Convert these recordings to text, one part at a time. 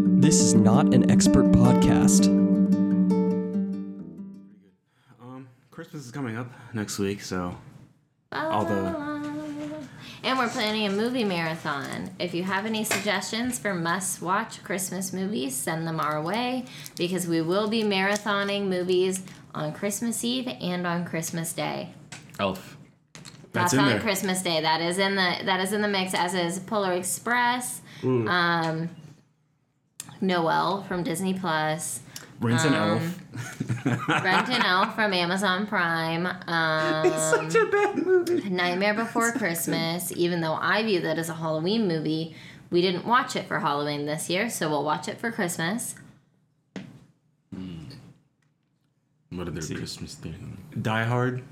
This is not an expert podcast. Um, Christmas is coming up next week, so all the And we're planning a movie marathon. If you have any suggestions for must watch Christmas movies, send them our way because we will be marathoning movies on Christmas Eve and on Christmas Day. Elf. that's That's, in on there. Christmas Day. That is in the that is in the mix, as is Polar Express, Mm. um, Noelle from Disney Plus, Rinse and Um, Elf. Rent and Elf from Amazon Prime. Um, Such a bad movie. Nightmare Before Christmas, even though I view that as a Halloween movie, we didn't watch it for Halloween this year, so we'll watch it for Christmas. What are their Christmas thing? Die Hard.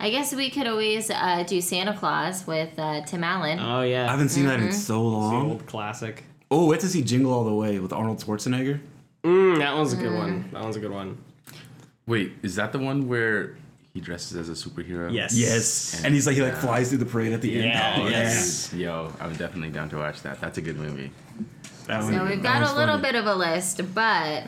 I guess we could always uh, do Santa Clause with uh, Tim Allen. Oh yeah, I haven't seen that in so the long. old classic. Oh, wait to see Jingle All the Way with Arnold Schwarzenegger. Mm, that one's a good one. That one's a good one. Wait, is that the one where he dresses as a superhero? Yes. Yes, and he's like he like flies through the parade at the end. Oh, yes. Yo, I'm definitely down to watch that. That's a good movie. That one- so we've that got one's a little funny. bit of a list, but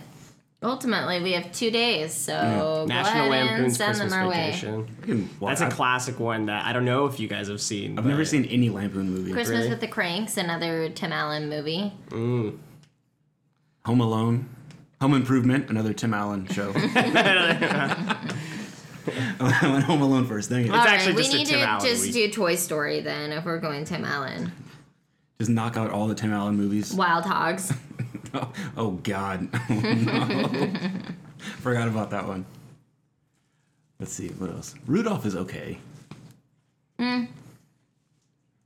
ultimately we have two days, so go National ahead and Lampoon's send Christmas them our way. Vacation. I can- well, That's a I've- classic one that I don't know if you guys have seen. I've never seen any Lampoon movie. Christmas Really? with the Kranks, another Tim Allen movie. Mm. Home Alone. Home Improvement, another Tim Allen show. I went Home Alone first. Dang it. All right, actually we just a need to Allen just week. do Toy Story then if we're going Tim Allen. Just knock out all the Tim Allen movies. Wild Hogs. Oh, oh God. Oh, no. Forgot about that one. Let's see what else. Rudolph is okay.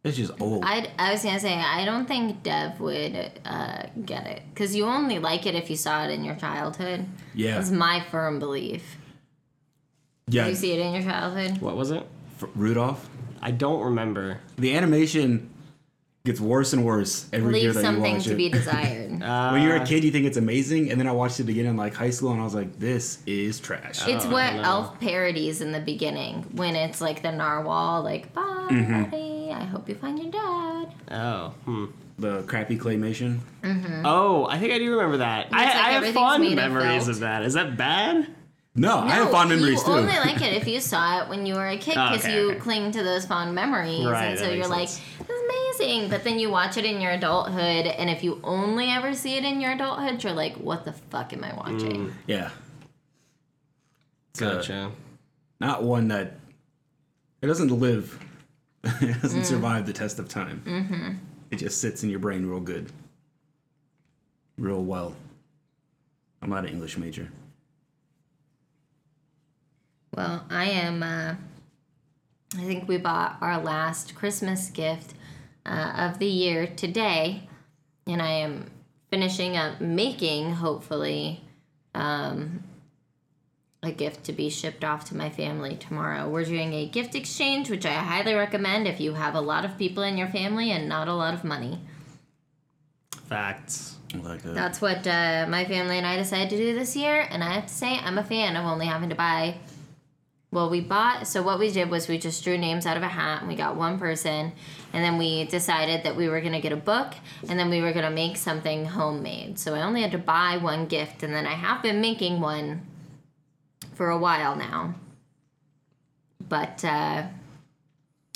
It's just old. I, I was gonna say I don't think Dev would uh, get it because you only like it if you saw it in your childhood. yeah. it's my firm belief. Yeah. Did you see it in your childhood? What was it? F- Rudolph. I don't remember. The animation gets worse and worse every year Leave that you something watch to it. be desired. Uh, when you're a kid, you think it's amazing, and then I watched it again in like high school, and I was like, "This is trash." it's Oh, what no. Elf parodies in the beginning when it's like the narwhal, like "Bye, Mm-hmm. buddy. I hope you find your dad." Oh. Hmm. the crappy claymation. Oh, I think I do remember that. I, like I have everything's fond made of memories felt. of that. Is that bad? No, I have fond memories you too. only like it if you saw it when you were a kid Oh, because okay, you okay. cling to those fond memories, Right, and so that you're makes like, "This is amazing." But then you watch it in your adulthood, and if you only ever see it in your adulthood, you're like, "What the fuck am I watching?" yeah. It's uh, Gotcha. not one that it doesn't live. it doesn't survive the test of time. Mm-hmm. It just sits in your brain real good, real well. I'm not an English major. Well, I am. Uh, I think we bought our last Christmas gift uh, of the year today, and I am finishing up making, hopefully, um, a gift to be shipped off to my family tomorrow. We're doing a gift exchange, which I highly recommend if you have a lot of people in your family and not a lot of money. Facts. Like that. That's what uh, my family and I decided to do this year, and I have to say, I'm a fan of only having to buy. Well, we bought, so what we did was we just drew names out of a hat and we got one person, and then we decided that we were gonna get a book and then we were gonna make something homemade. So I only had to buy one gift, and then I have been making one for a while now. But, uh,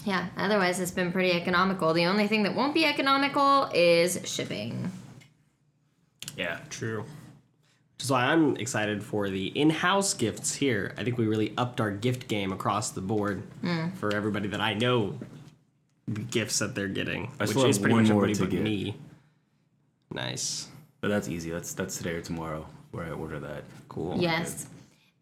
yeah, otherwise it's been pretty economical. The only thing that won't be economical is shipping. yeah. True. Which is why I'm excited for the in-house gifts here. I think we really upped our gift game across the board for everybody that I know. The gifts that they're getting, I which is have pretty one much more everybody to but get. me. Nice. But that's easy. That's that's today or tomorrow where I order that. Cool. Yes.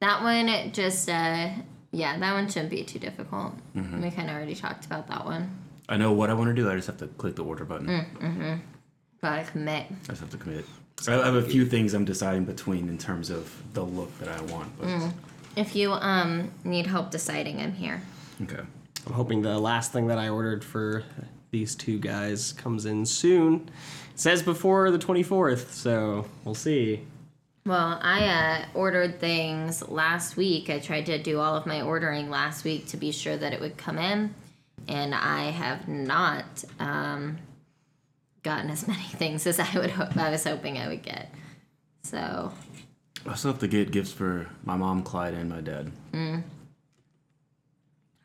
That one just uh yeah, that one shouldn't be too difficult. Mm-hmm. We kind of already talked about that one. I know what I want to do. I just have to click the order button. Mm-hmm. Gotta commit. I just have to commit. I have a few things I'm deciding between in terms of the look that I want. But Mm. If you um need help deciding, I'm here. okay. I'm hoping the last thing that I ordered for these two guys comes in soon. It says before the 24th, so we'll see. Well, I uh, ordered things last week. I tried to do all of my ordering last week to be sure that it would come in, and I have not um, gotten as many things as I would hope I was hoping I would get. So I still have to get gifts for my mom, Clyde, and my dad. Hmm.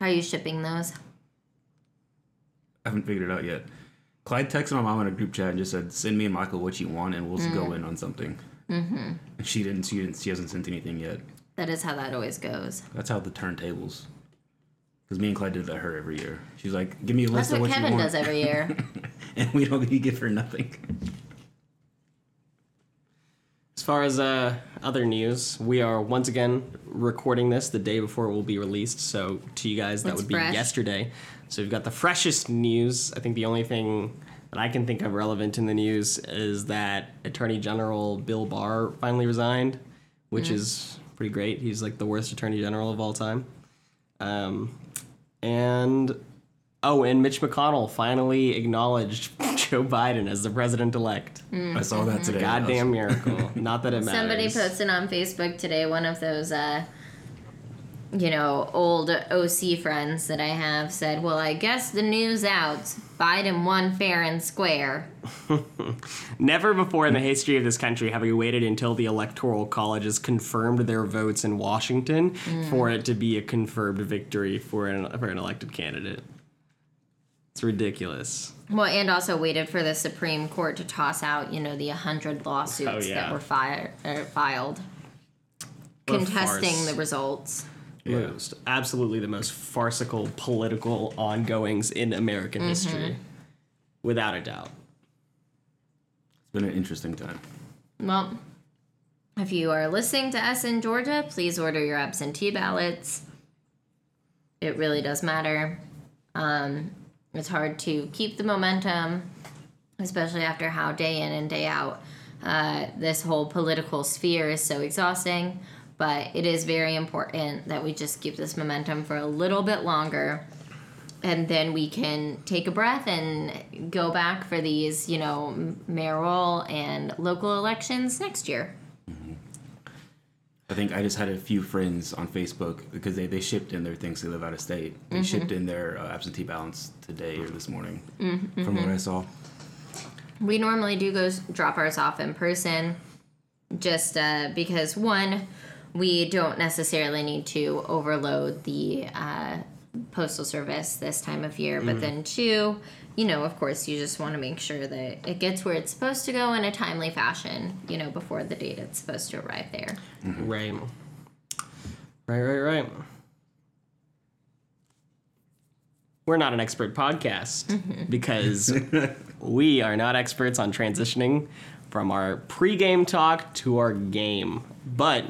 Are you shipping those? I haven't figured it out yet. Clyde texted my mom in a group chat and just said, "Send me and Michael what you want, and we'll just go in on something." Mm-hmm. And she didn't. She didn't. She hasn't sent anything yet. That is how that always goes. That's how the turntables. Because me and Clyde did that her every year. She's like, "Give me a That's list of what what Kevin you want," does every year. and we don't get for nothing. As far as uh, other news, we are once again recording this the day before it will be released. So to you guys, that It's would be fresh. yesterday. So we've got the freshest news. I think the only thing that I can think of relevant in the news is that Attorney General Bill Barr finally resigned, which Mm. is pretty great. He's like the worst Attorney General of all time. Um, and oh, and Mitch McConnell finally acknowledged Joe Biden as the president elect. I saw that today. I Goddamn miracle. Not that it matters. Somebody posted on Facebook today one of those, uh, you know, old OC friends that I have said, "Well, I guess the news out. Biden won fair and square." Never before in the history of this country have we waited until the Electoral College has confirmed their votes in Washington for it to be a confirmed victory for an, for an elected candidate. It's ridiculous. Well, and also waited for the Supreme Court to toss out, you know, the hundred lawsuits Oh, yeah. that were fi- er, filed contesting the results. Yeah. Most, absolutely the most farcical political ongoings in American history. Without a doubt. It's been an interesting time. Well, if you are listening to us in Georgia, please order your absentee ballots. It really does matter. Um, it's hard to keep the momentum, especially after how day in and day out uh, this whole political sphere is so exhausting. But it is very important that we just keep this momentum for a little bit longer and then we can take a breath and go back for these, you know, mayoral and local elections next year. I think I just had a few friends on Facebook because they, they shipped in their things. They live out of state. They Mm-hmm. shipped in their uh, absentee ballots today or this morning, Mm-hmm. from what I saw. We normally do go drop ours off in person just uh, because, one, we don't necessarily need to overload the uh, postal service this time of year, but mm-hmm. then, two, you know, of course, you just want to make sure that it gets where it's supposed to go in a timely fashion, you know, before the date it's supposed to arrive there. Mm-hmm. Right. Right, right, right. We're not an expert podcast mm-hmm. because we are not experts on transitioning from our pregame talk to our game. But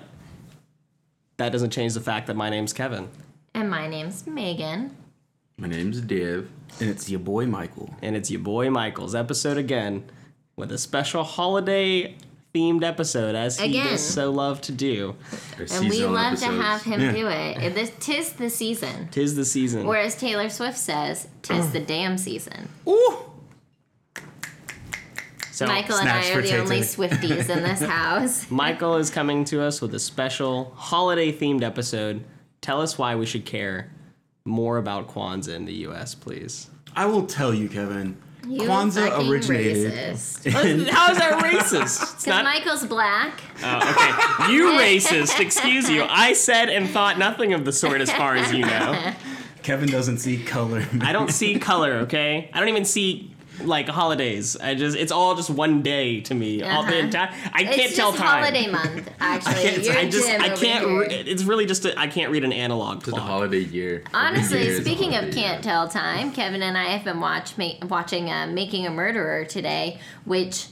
that doesn't change the fact that my name's Kevin. And my name's Megan. My name's Div. And it's your boy Michael. And it's your boy Michael's episode again with a special holiday themed episode as he Again. does so love to do. And we seasonal love to have him Yeah. do it. It- This tis the season. Tis the season. Or as Taylor Swift says, tis the damn season. Ooh! So Michael and I are for the only Tay-Tay. Swifties in this house. Michael is coming to us with a special holiday themed episode. Tell us why we should care more about Kwanzaa in the US, please. I will tell you, Kevin. You Kwanzaa originated. in- How is that racist? It's Because not. Michael's black. Oh, okay. You racist. Excuse you. I said and thought nothing of the sort as far as you know. Kevin doesn't see color. I don't see color, okay? I don't even see like holidays. I just it's all just one day to me. All the Uh-huh. entire I It's can't just tell time. It's a holiday month, actually. It's- You're I just I can't. Re- it's really just I I can't read an analog to The holiday year. Honestly, year speaking of can't year. tell time, Kevin and I have been watch ma- watching uh, Making a Murderer today, which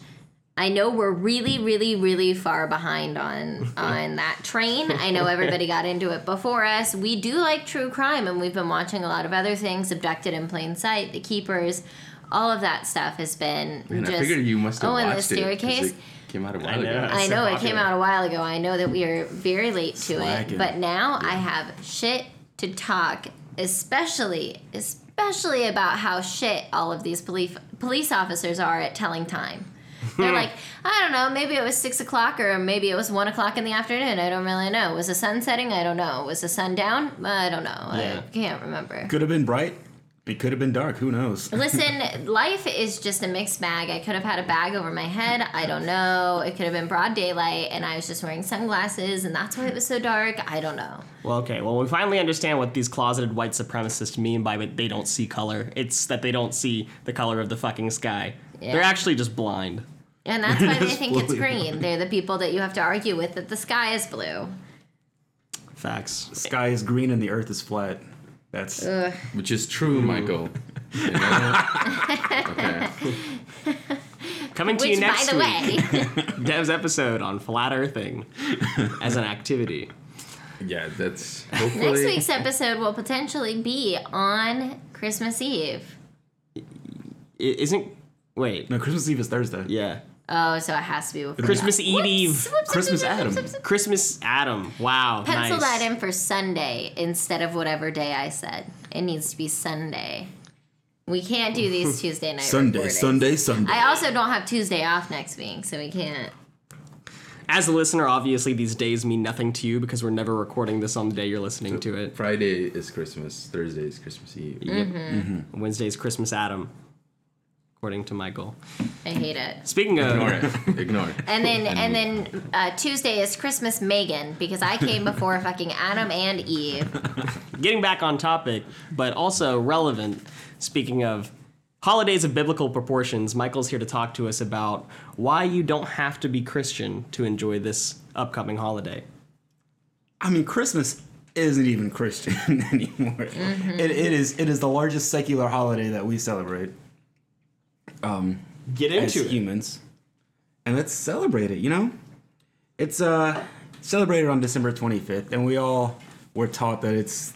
I know we're really, really, really far behind on on that train. I know everybody got into it before us. We do like true crime, and we've been watching a lot of other things: Abducted in Plain Sight, The Keepers. All of that stuff has been Man, just. I figured you must have oh, and the watched it. 'cause staircase. It came out a while I know. ago. I so know it popular. came out a while ago. I know that we are very late to it, but now I have shit to talk, especially especially about how shit all of these police police officers are at telling time. They're like, I don't know, maybe it was six o'clock or maybe it was one o'clock in the afternoon. I don't really know. Was the sun setting? I don't know. Was the sun down? I don't know. Yeah. I can't remember. Could have been bright. It could have been dark. Who knows? Listen, life is just a mixed bag. I could have had a bag over my head. I don't know. It could have been broad daylight and I was just wearing sunglasses and that's why it was so dark. I don't know. Well, okay. Well, we finally understand what these closeted white supremacists mean by they don't see color. It's that they don't see the color of the fucking sky. They're actually just blind. And that's why they think it's blue. green. They're the people that you have to argue with that the sky is blue. Facts. Sky is green and the earth is flat. That's Which is true, Michael. You know? okay. Coming to Which, you by next the week, way, Dev's episode on flat earthing as an activity. Yeah, that's next week's episode will potentially be on Christmas Eve. I- isn't wait? no Christmas Eve is Thursday. Yeah. Oh, so it has to be with Christmas Eve Eve. Whoops, whoops, Christmas whoops, whoops, Adam. whoops, whoops. Christmas Adam. Wow. Pencil nice. that in for Sunday instead of whatever day I said. It needs to be Sunday. We can't do these Tuesday night. Sunday, recordings. Sunday, Sunday. I also don't have Tuesday off next week, so we can't. As a listener, obviously these days mean nothing to you because we're never recording this on the day you're listening to it. Friday is Christmas. Thursday is Christmas Eve. Mm-hmm. Wednesday's Christmas Adam, according to Michael. I hate it. Speaking of, Ignore it. Ignore it. And then and then uh, Tuesday is Christmas Megan because I came before fucking Adam and Eve. getting back on topic, but also relevant. Speaking of holidays of biblical proportions, Michael's here to talk to us about why you don't have to be Christian to enjoy this upcoming holiday. I mean, Christmas isn't even Christian anymore. It, it is. It is the largest secular holiday that we celebrate Get as into it. humans, and let's celebrate it. You know, it's uh celebrated on December twenty fifth, and we all were taught that it's.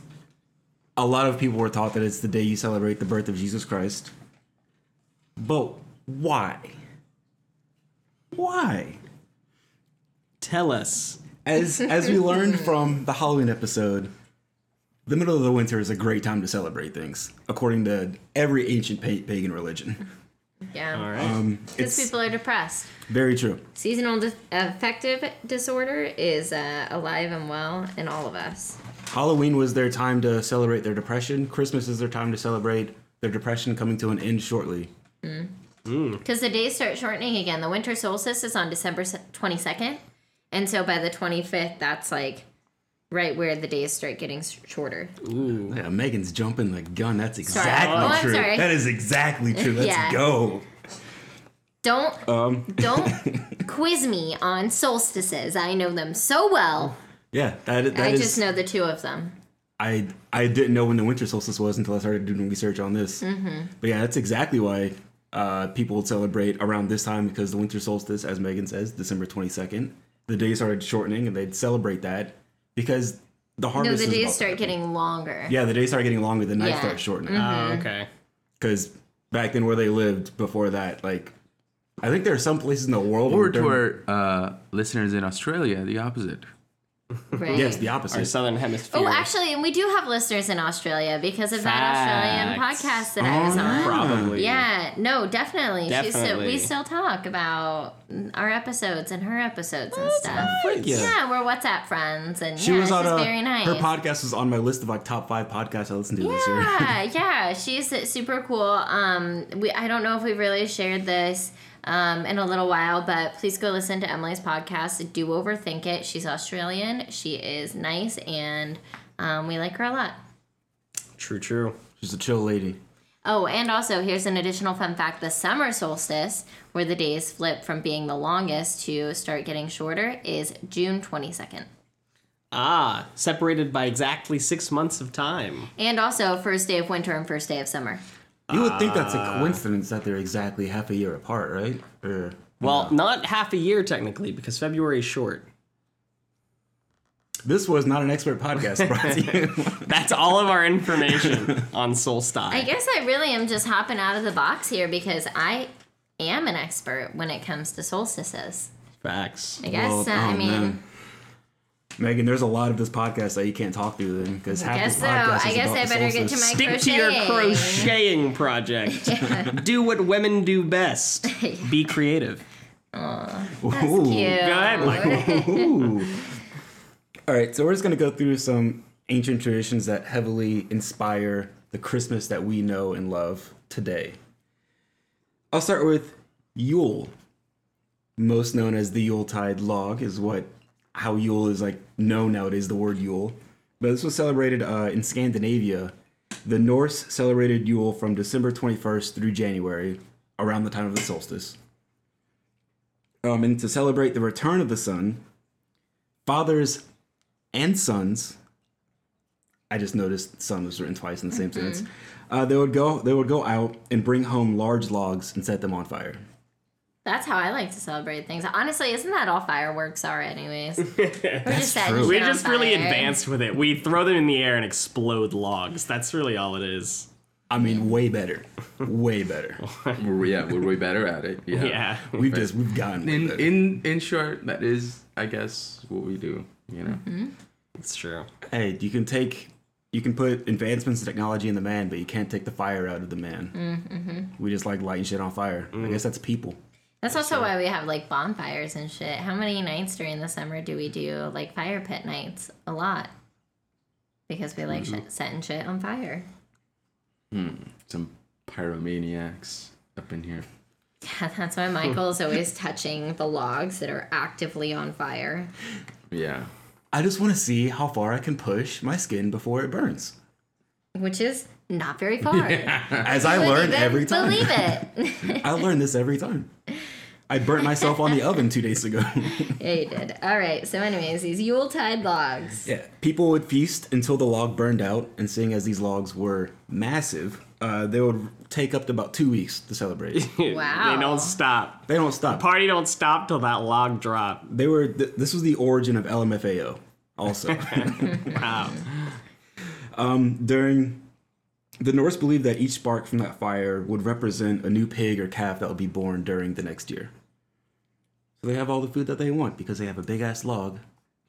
A lot of people were taught that it's the day you celebrate the birth of Jesus Christ. But why? Why? Tell us. As as we learned from the Halloween episode, the middle of the winter is a great time to celebrate things, according to every ancient pa- pagan religion. Yeah. All right. Um, Because it's people are depressed. very true. Seasonal di- affective disorder is uh, alive and well in all of us. Halloween was their time to celebrate their depression. Christmas is their time to celebrate their depression coming to an end shortly. Because the days start shortening again. The winter solstice is on December se- 22nd. And so by the 25th, that's like right where the days start getting s- shorter. Yeah, Megan's jumping the gun. That's exactly Oh, I'm true. sorry. That is exactly true. Let's Yeah. go. Don't Um, don't quiz me on solstices. I know them so well. yeah, that, that I is- just know the two of them. I I didn't know when the winter solstice was until I started doing research on this. Mm-hmm. But yeah, that's exactly why uh, people would celebrate around this time because the winter solstice, as Megan says, December twenty second, the days started shortening, and they'd celebrate that because the harvest. No, the is days about- start getting longer. Yeah, the days start getting longer. The night Yeah. Mm-hmm. shortening Oh, okay. because back then where they lived before that, like I think there are some places in the world Or where to our uh, listeners in Australia, the opposite. Right. yes, the opposite. Our opposite. southern hemisphere. Oh, actually, and we do have listeners in Australia because of that Australian Facts. podcast that I was on. probably. Yeah, no, definitely. She's still, Definitely. we still talk about our episodes and her episodes and stuff. Nice. Yeah, we're WhatsApp friends, and She yeah, was she's on a, very nice. her podcast was on my list of like top five podcasts I listened to this year. Yeah, yeah, she's super cool. Um, we I don't know if we've really shared this um, in a little while, but please go listen to Emily's podcast. Do overthink it. She's Australian. She is nice, and um, we like her a lot. True, true. She's a chill lady. Oh, and also here's an additional fun fact: the summer solstice, where the days flip from being the longest to start getting shorter, is June twenty second. Ah, separated by exactly six months of time. And also first day of winter and first day of summer. You would think that's a coincidence that they're exactly half a year apart, right? Or Well, not half a year technically, because February is short. this was not an expert podcast brought to you. That's all of our information on Solstice. I guess I really am just hopping out of the box here because I am an expert when it comes to solstices. Facts. I guess Well, uh, I oh, mean, man. Megan, there's a lot of this podcast that you can't talk through then because half guess this so. podcast I is guess about I the better get to solstice. my- Stick to your Crocheting. crocheting project. do what women do best. Be creative. that's Ooh. cute. Go ahead, Michael. Ooh. All right, so we're just gonna go through some ancient traditions that heavily inspire the Christmas that we know and love today. I'll start with Yule. Most known as the Yuletide log is what how Yule is like known nowadays, the word Yule. But this was celebrated uh, in Scandinavia. The Norse celebrated Yule from December 21st through January, around the time of the solstice. Um, and to celebrate the return of the sun, fathers and sons I just noticed son was written twice in the same sentence. Uh, they would go they would go out and bring home large logs and set them on fire. That's how I like to celebrate things. Honestly, isn't that all fireworks are, anyways? We're just true. We're just really advanced with it. We throw them in the air and explode logs. That's really all it is. I mean, way better, way better. We're, yeah, we're way better at it. Yeah. Yeah. We've just we've gotten way In better. in in short, that is, I guess, what we do. You know. It's true. Hey, you can take you can put advancements in technology in the man, but you can't take the fire out of the man. Mm-hmm. We just like lighting shit on fire. I guess that's people. That's also why we have like bonfires and shit. How many nights during the summer do we do like fire pit nights? A lot. Because we like shit, setting shit on fire. Hmm. Some pyromaniacs up in here. Yeah, that's why Michael's always touching the logs that are actively on fire. Yeah. I just want to see how far I can push my skin before it burns. Which is not very far. As I Believe learn every time. Believe it. I learn this every time. I burnt myself on the oven two days ago. yeah, you did. All right. So, anyways, these Yuletide logs. Yeah, people would feast until the log burned out, and seeing as these logs were massive, uh, they would take up to about two weeks to celebrate. Wow. They don't stop. they don't stop. Party don't stop till that log drop. They were. Th- this was the origin of LMFAO. Also, Wow. during the Norse believed that each spark from that fire would represent a new pig or calf that would be born during the next year. So they have all the food that they want because they have a big ass log.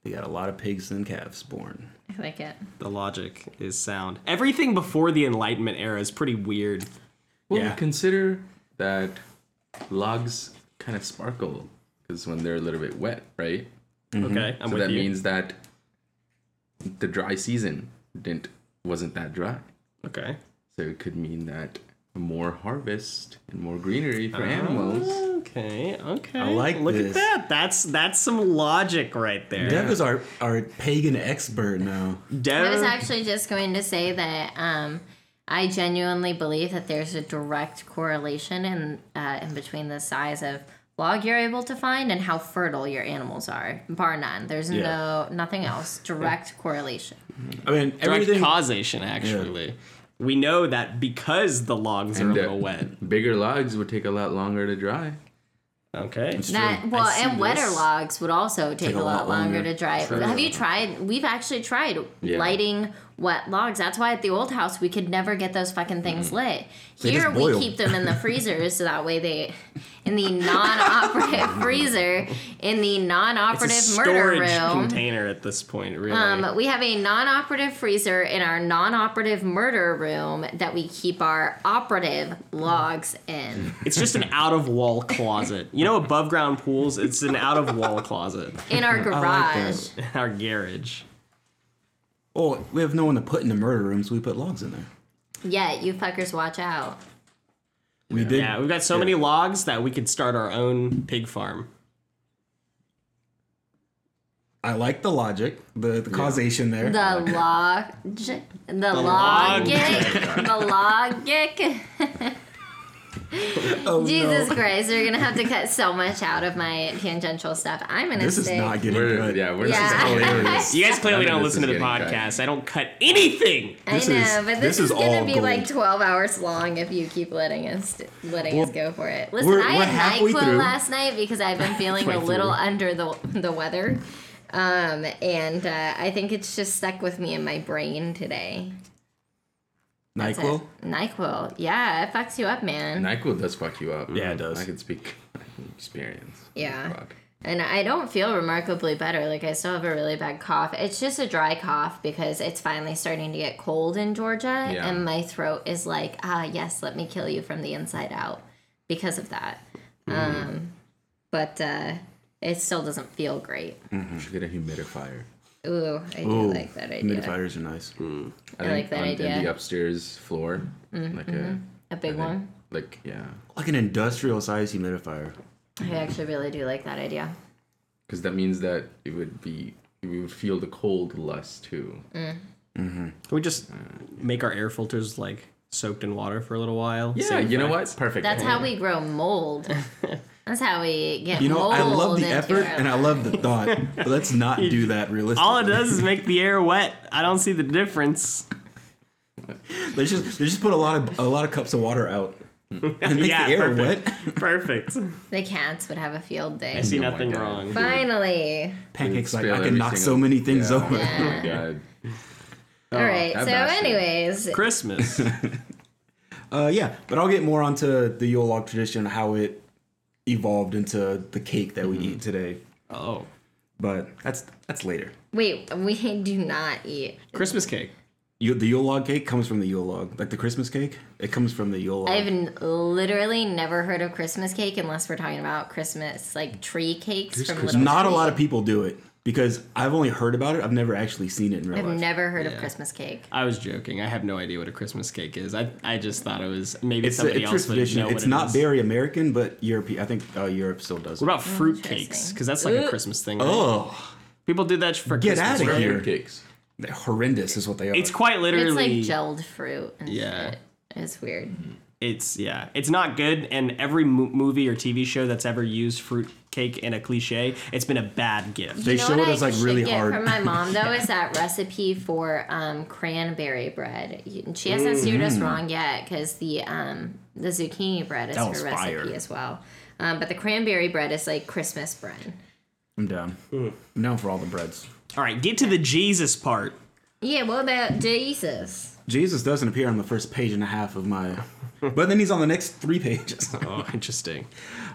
They got a lot of pigs and calves born. I like it. the logic is sound. Everything before the Enlightenment era is pretty weird. Well, Yeah. consider that logs kind of sparkle because when they're a little bit wet, right? Mm-hmm. Okay, I'm so with that you. means that the dry season didn't wasn't that dry. okay. So it could mean that more harvest and more greenery for uh-huh. animals. Okay, okay. I like Look this. at that. That's that's some logic right there. Dev is our, our pagan expert now. Dev, I was actually just going to say that um, I genuinely believe that there's a direct correlation in uh, in between the size of log you're able to find and how fertile your animals are. Bar none. There's Yeah. no nothing else. Direct correlation. I mean, direct everything. causation actually. We know that because the logs are a little wet. Bigger logs would take a lot longer to dry. Okay. Not, well, I see and wetter this. logs would also take, a, lot, longer, to dry. Have you tried? We've actually tried Yeah. lighting wet logs. That's why at the old house we could never get those fucking things lit. They Here we keep them in the freezers so that way they, in the non-operative freezer, in the It's a non-operative murder storage room. container at this point, really. Um, we have a non-operative freezer in our non-operative murder room that we keep our operative logs in. it's just an out of wall closet. You know, above ground pools, it's an out of wall closet In our garage. in our garage. Oh, we have no one to put in the murder room, so we put logs in there. yeah, you fuckers watch out. We did. Yeah, we've got so many logs that we could start our own pig farm. I like the logic, the, the causation there. The log, the log- logic, the logic. oh, Jesus no. Christ, you're gonna have to cut so much out of my tangential stuff. I'm gonna This is not getting We're, good. yeah, we're Yeah. this is hilarious. You guys clearly don't listen to the getting cut. podcast. I don't cut anything. I This know, is- but this, this is, is gonna all be like 12 hours long if you keep letting us letting us go for it. Listen, we're- I we're had halfway Nyquil through. last night because I've been feeling a little through. under the the weather, um, and uh, I think it's just stuck with me in my brain today. That's NyQuil? it. Nyquil, yeah, it fucks you up, man. NyQuil does fuck you up. Yeah, it does. I can speak experience. Yeah. Fuck. And I don't feel remarkably better. Like I still have a really bad cough. It's just a dry cough because it's finally starting to get cold in Georgia, Yeah. and my throat is like, ah, yes, let me kill you from the inside out because of that. Um, but uh, it still doesn't feel great. You should get a humidifier. Ooh, I do Ooh, like that idea. Humidifiers are nice. I like that on, idea. Mm-hmm, In the upstairs floor, like a A big one. like yeah, Like an industrial size humidifier. I actually really do like that idea. because that means that it would be we would feel the cold less too. Hmm. Can we just make our air filters like soaked in water for a little while? Yeah, Same you know what? Perfect. That's how we grow mold. That's how we get You know, mold. I love the effort and I love the thought, but let's not do that realistically. All it does is make the air wet. I don't see the difference. They just they just put a lot of a lot of cups of water out and make Yeah, the air perfect. wet. Perfect. the cats would have a field day. I see Oh nothing God. wrong. Finally. Pancakes like I can every knock so many things yeah. over. Oh my god. All right. So, bastard. anyways, Christmas. Uh, yeah, but I'll get more onto the Yule log tradition, how it evolved into the cake that we mm-hmm. eat today. Oh, But that's that's later. wait, we do not eat. Christmas cake. You, the Yule log cake comes from the Yule log, like the Christmas cake. It comes from the Yule log. I've n- literally never heard of Christmas cake unless we're talking about Christmas, like tree cakes from Christmas- Little Not a lot of people do it because I've only heard about it. I've never actually seen it in real life. I've never heard of Christmas cake. I was joking. I have no idea what a Christmas cake is. I, I just thought it was maybe it's a, somebody it's a else would know what It's it not is. very American, but European. I think uh, Europe still does. What it. about fruit cakes? Because that's like a Christmas thing. right? Oh, People do that for Get Christmas. outta right? here. Cakes. they're horrendous is what they are. It's quite It's literally. like gelled fruit and Yeah. shit. It's weird. It's yeah. It's not good. And every mo- movie or TV show that's ever used fruit cake in a cliche, it's been a bad gift. They you know show what it as like really get hard. from my mom though is that recipe for um, cranberry bread. She hasn't steered us wrong yet because the um, the zucchini bread is Mm. Her recipe fire. as well. Um, but the cranberry bread is like Christmas bread. I'm down. I'm down for all the breads. All right, get to the Jesus part. Yeah, what about Jesus? Jesus doesn't appear on the first page and a half of my, but then he's on the next three pages. Oh, interesting.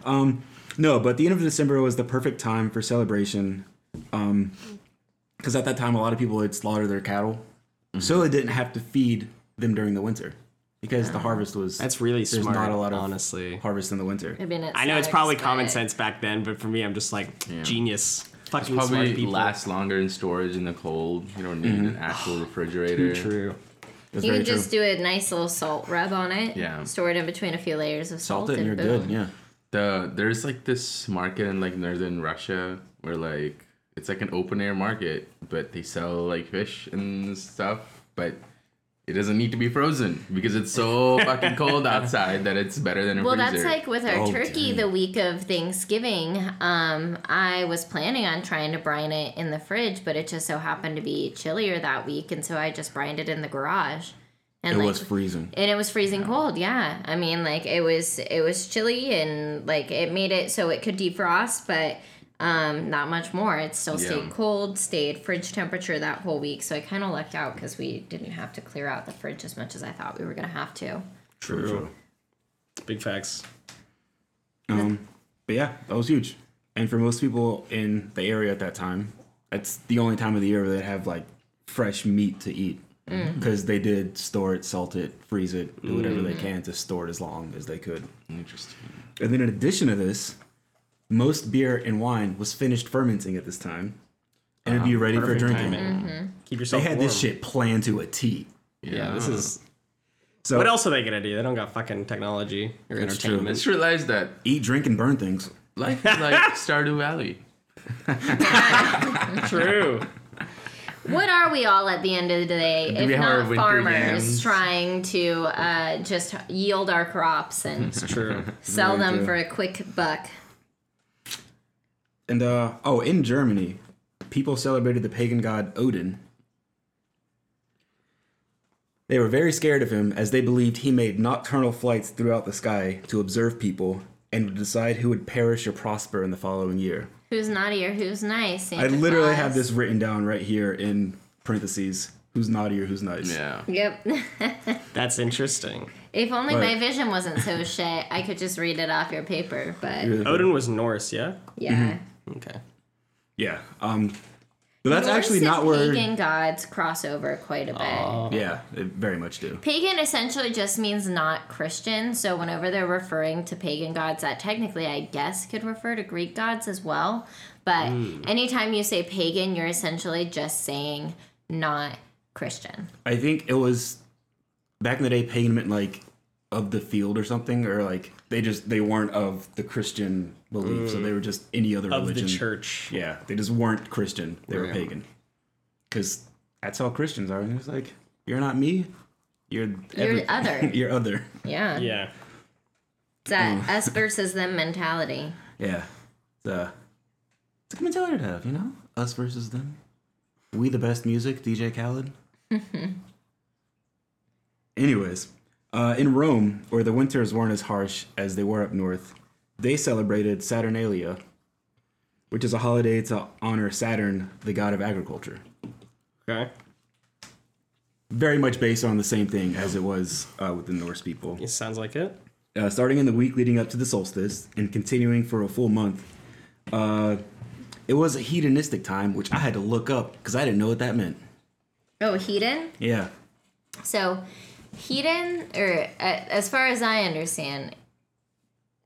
Um, no, but the end of December was the perfect time for celebration, um, because at that time a lot of people would slaughter their cattle, mm-hmm. so they didn't have to feed them during the winter, because the ah, harvest was That's really there's smart. not a lot of honestly. harvest in the winter. I mean, I know it's probably common sense back then, but for me, I'm just like genius. Fucking smart Probably people. lasts longer in storage in the cold. You don't need mm-hmm. an actual refrigerator. True. That's You very can true. just do a nice little salt rub on it. Yeah. Store it in between a few layers of salt, salt it and you're boom. good. Yeah. The there's like this market in like northern Russia where like it's like an open air market, but they sell like fish and stuff, but it doesn't need to be frozen because it's so fucking cold outside that it's better than a Well, freezer. that's like with our Oh, turkey dang. the week of Thanksgiving. Um, I was planning on trying to brine it in the fridge, but it just so happened to be chillier that week, and so I just brined it in the garage. And It like, was freezing. and it was freezing cold. Yeah, I mean, like it was it was chilly, and like it made it so it could defrost, but um, not much more. It still stayed Yeah. cold, stayed fridge temperature that whole week. So I kind of lucked out because we didn't have to clear out the fridge as much as I thought we were gonna have to. True. Big facts. Um, but yeah, that was huge. And for most people in the area at that time, that's the only time of the year where they have like fresh meat to eat because they did store it, salt it, freeze it, do whatever they can to store it as long as they could. interesting. And then in addition to this, most beer and wine was finished fermenting at this time, and it'd be ready for Perfect drinking. timing. Keep They had warm. this shit planned to a T. Yeah, this is. So What else are they gonna do? They don't got fucking technology or That's true. I entertainment. just realized that eat, drink, and burn things. life is like Stardew Valley. True. What are we all at the end of the day if not farmers yams? trying to uh, just yield our crops and true. sell them for a quick buck? And uh oh, in Germany, people celebrated the pagan god Odin. They were very scared of him as they believed he made nocturnal flights throughout the sky to observe people and would decide who would perish or prosper in the following year. Who's naughty or who's nice? Santa I literally Claus. have this written down right here in parentheses. Who's naughty or who's nice? Yeah. Yep. That's interesting. if only But- my vision wasn't so shit, I could just read it off your paper. But Odin was Norse, yeah. yeah, Okay. Yeah. Um But that's Norse actually not where. pagan gods cross over quite a bit. Yeah, they very much do. Pagan essentially just means not Christian. So whenever they're referring to pagan gods, that technically, I guess, could refer to Greek gods as well. But anytime you say pagan, you're essentially just saying not Christian. I think it was back in the day. Pagan meant like of the field or something, or like they just they weren't of the Christian belief, so they were just any other Of religion. the church. Yeah, they just weren't Christian. They were pagan. Because that's how Christians are. And it's like, you're not me. You're You're other. you're other. Yeah. Yeah. It's that us versus them mentality. Yeah. It's, uh, it's a good mentality to have, you know? Us versus them. We the best music, DJ Khaled. Anyways, uh, in Rome, where the winters weren't as harsh as they were up north, they celebrated Saturnalia, which is a holiday to honor Saturn, the god of agriculture. Okay. Very much based on the same thing as it was uh, with the Norse people. It sounds like it. uh, starting in the week leading up to the solstice and continuing for a full month. Uh, it was a hedonistic time, which I had to look up because I didn't know what that meant. Oh, hedon? Yeah. So, hedon, or uh, as far as I understand,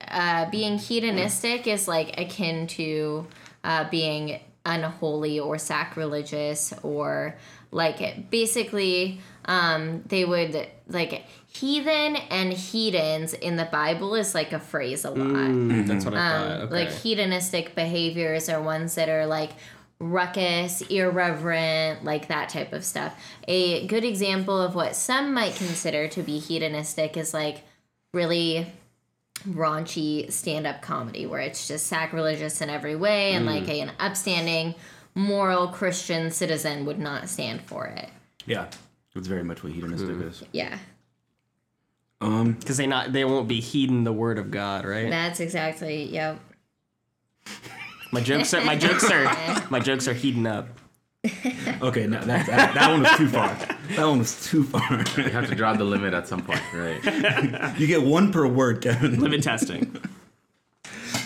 uh, being hedonistic is like akin to uh, being unholy or sacrilegious, or like basically, um, they would like heathen and hedons in the Bible is like a phrase a lot. Mm, That's what I Um, thought. Okay. Like hedonistic behaviors are ones that are like ruckus, irreverent, like that type of stuff. A good example of what some might consider to be hedonistic is like really raunchy stand-up comedy where it's just sacrilegious in every way and like an upstanding moral christian citizen would not stand for it Yeah. It's very much what hedonistic is. yeah Um, Because they not they won't be heeding the word of God, right? that's exactly yep My jokes are my jokes are my jokes are heating up. okay, no, that, that, that one was too far. That one was too far. You have to draw the limit at some point, right? you get one per word, Kevin. Limit testing.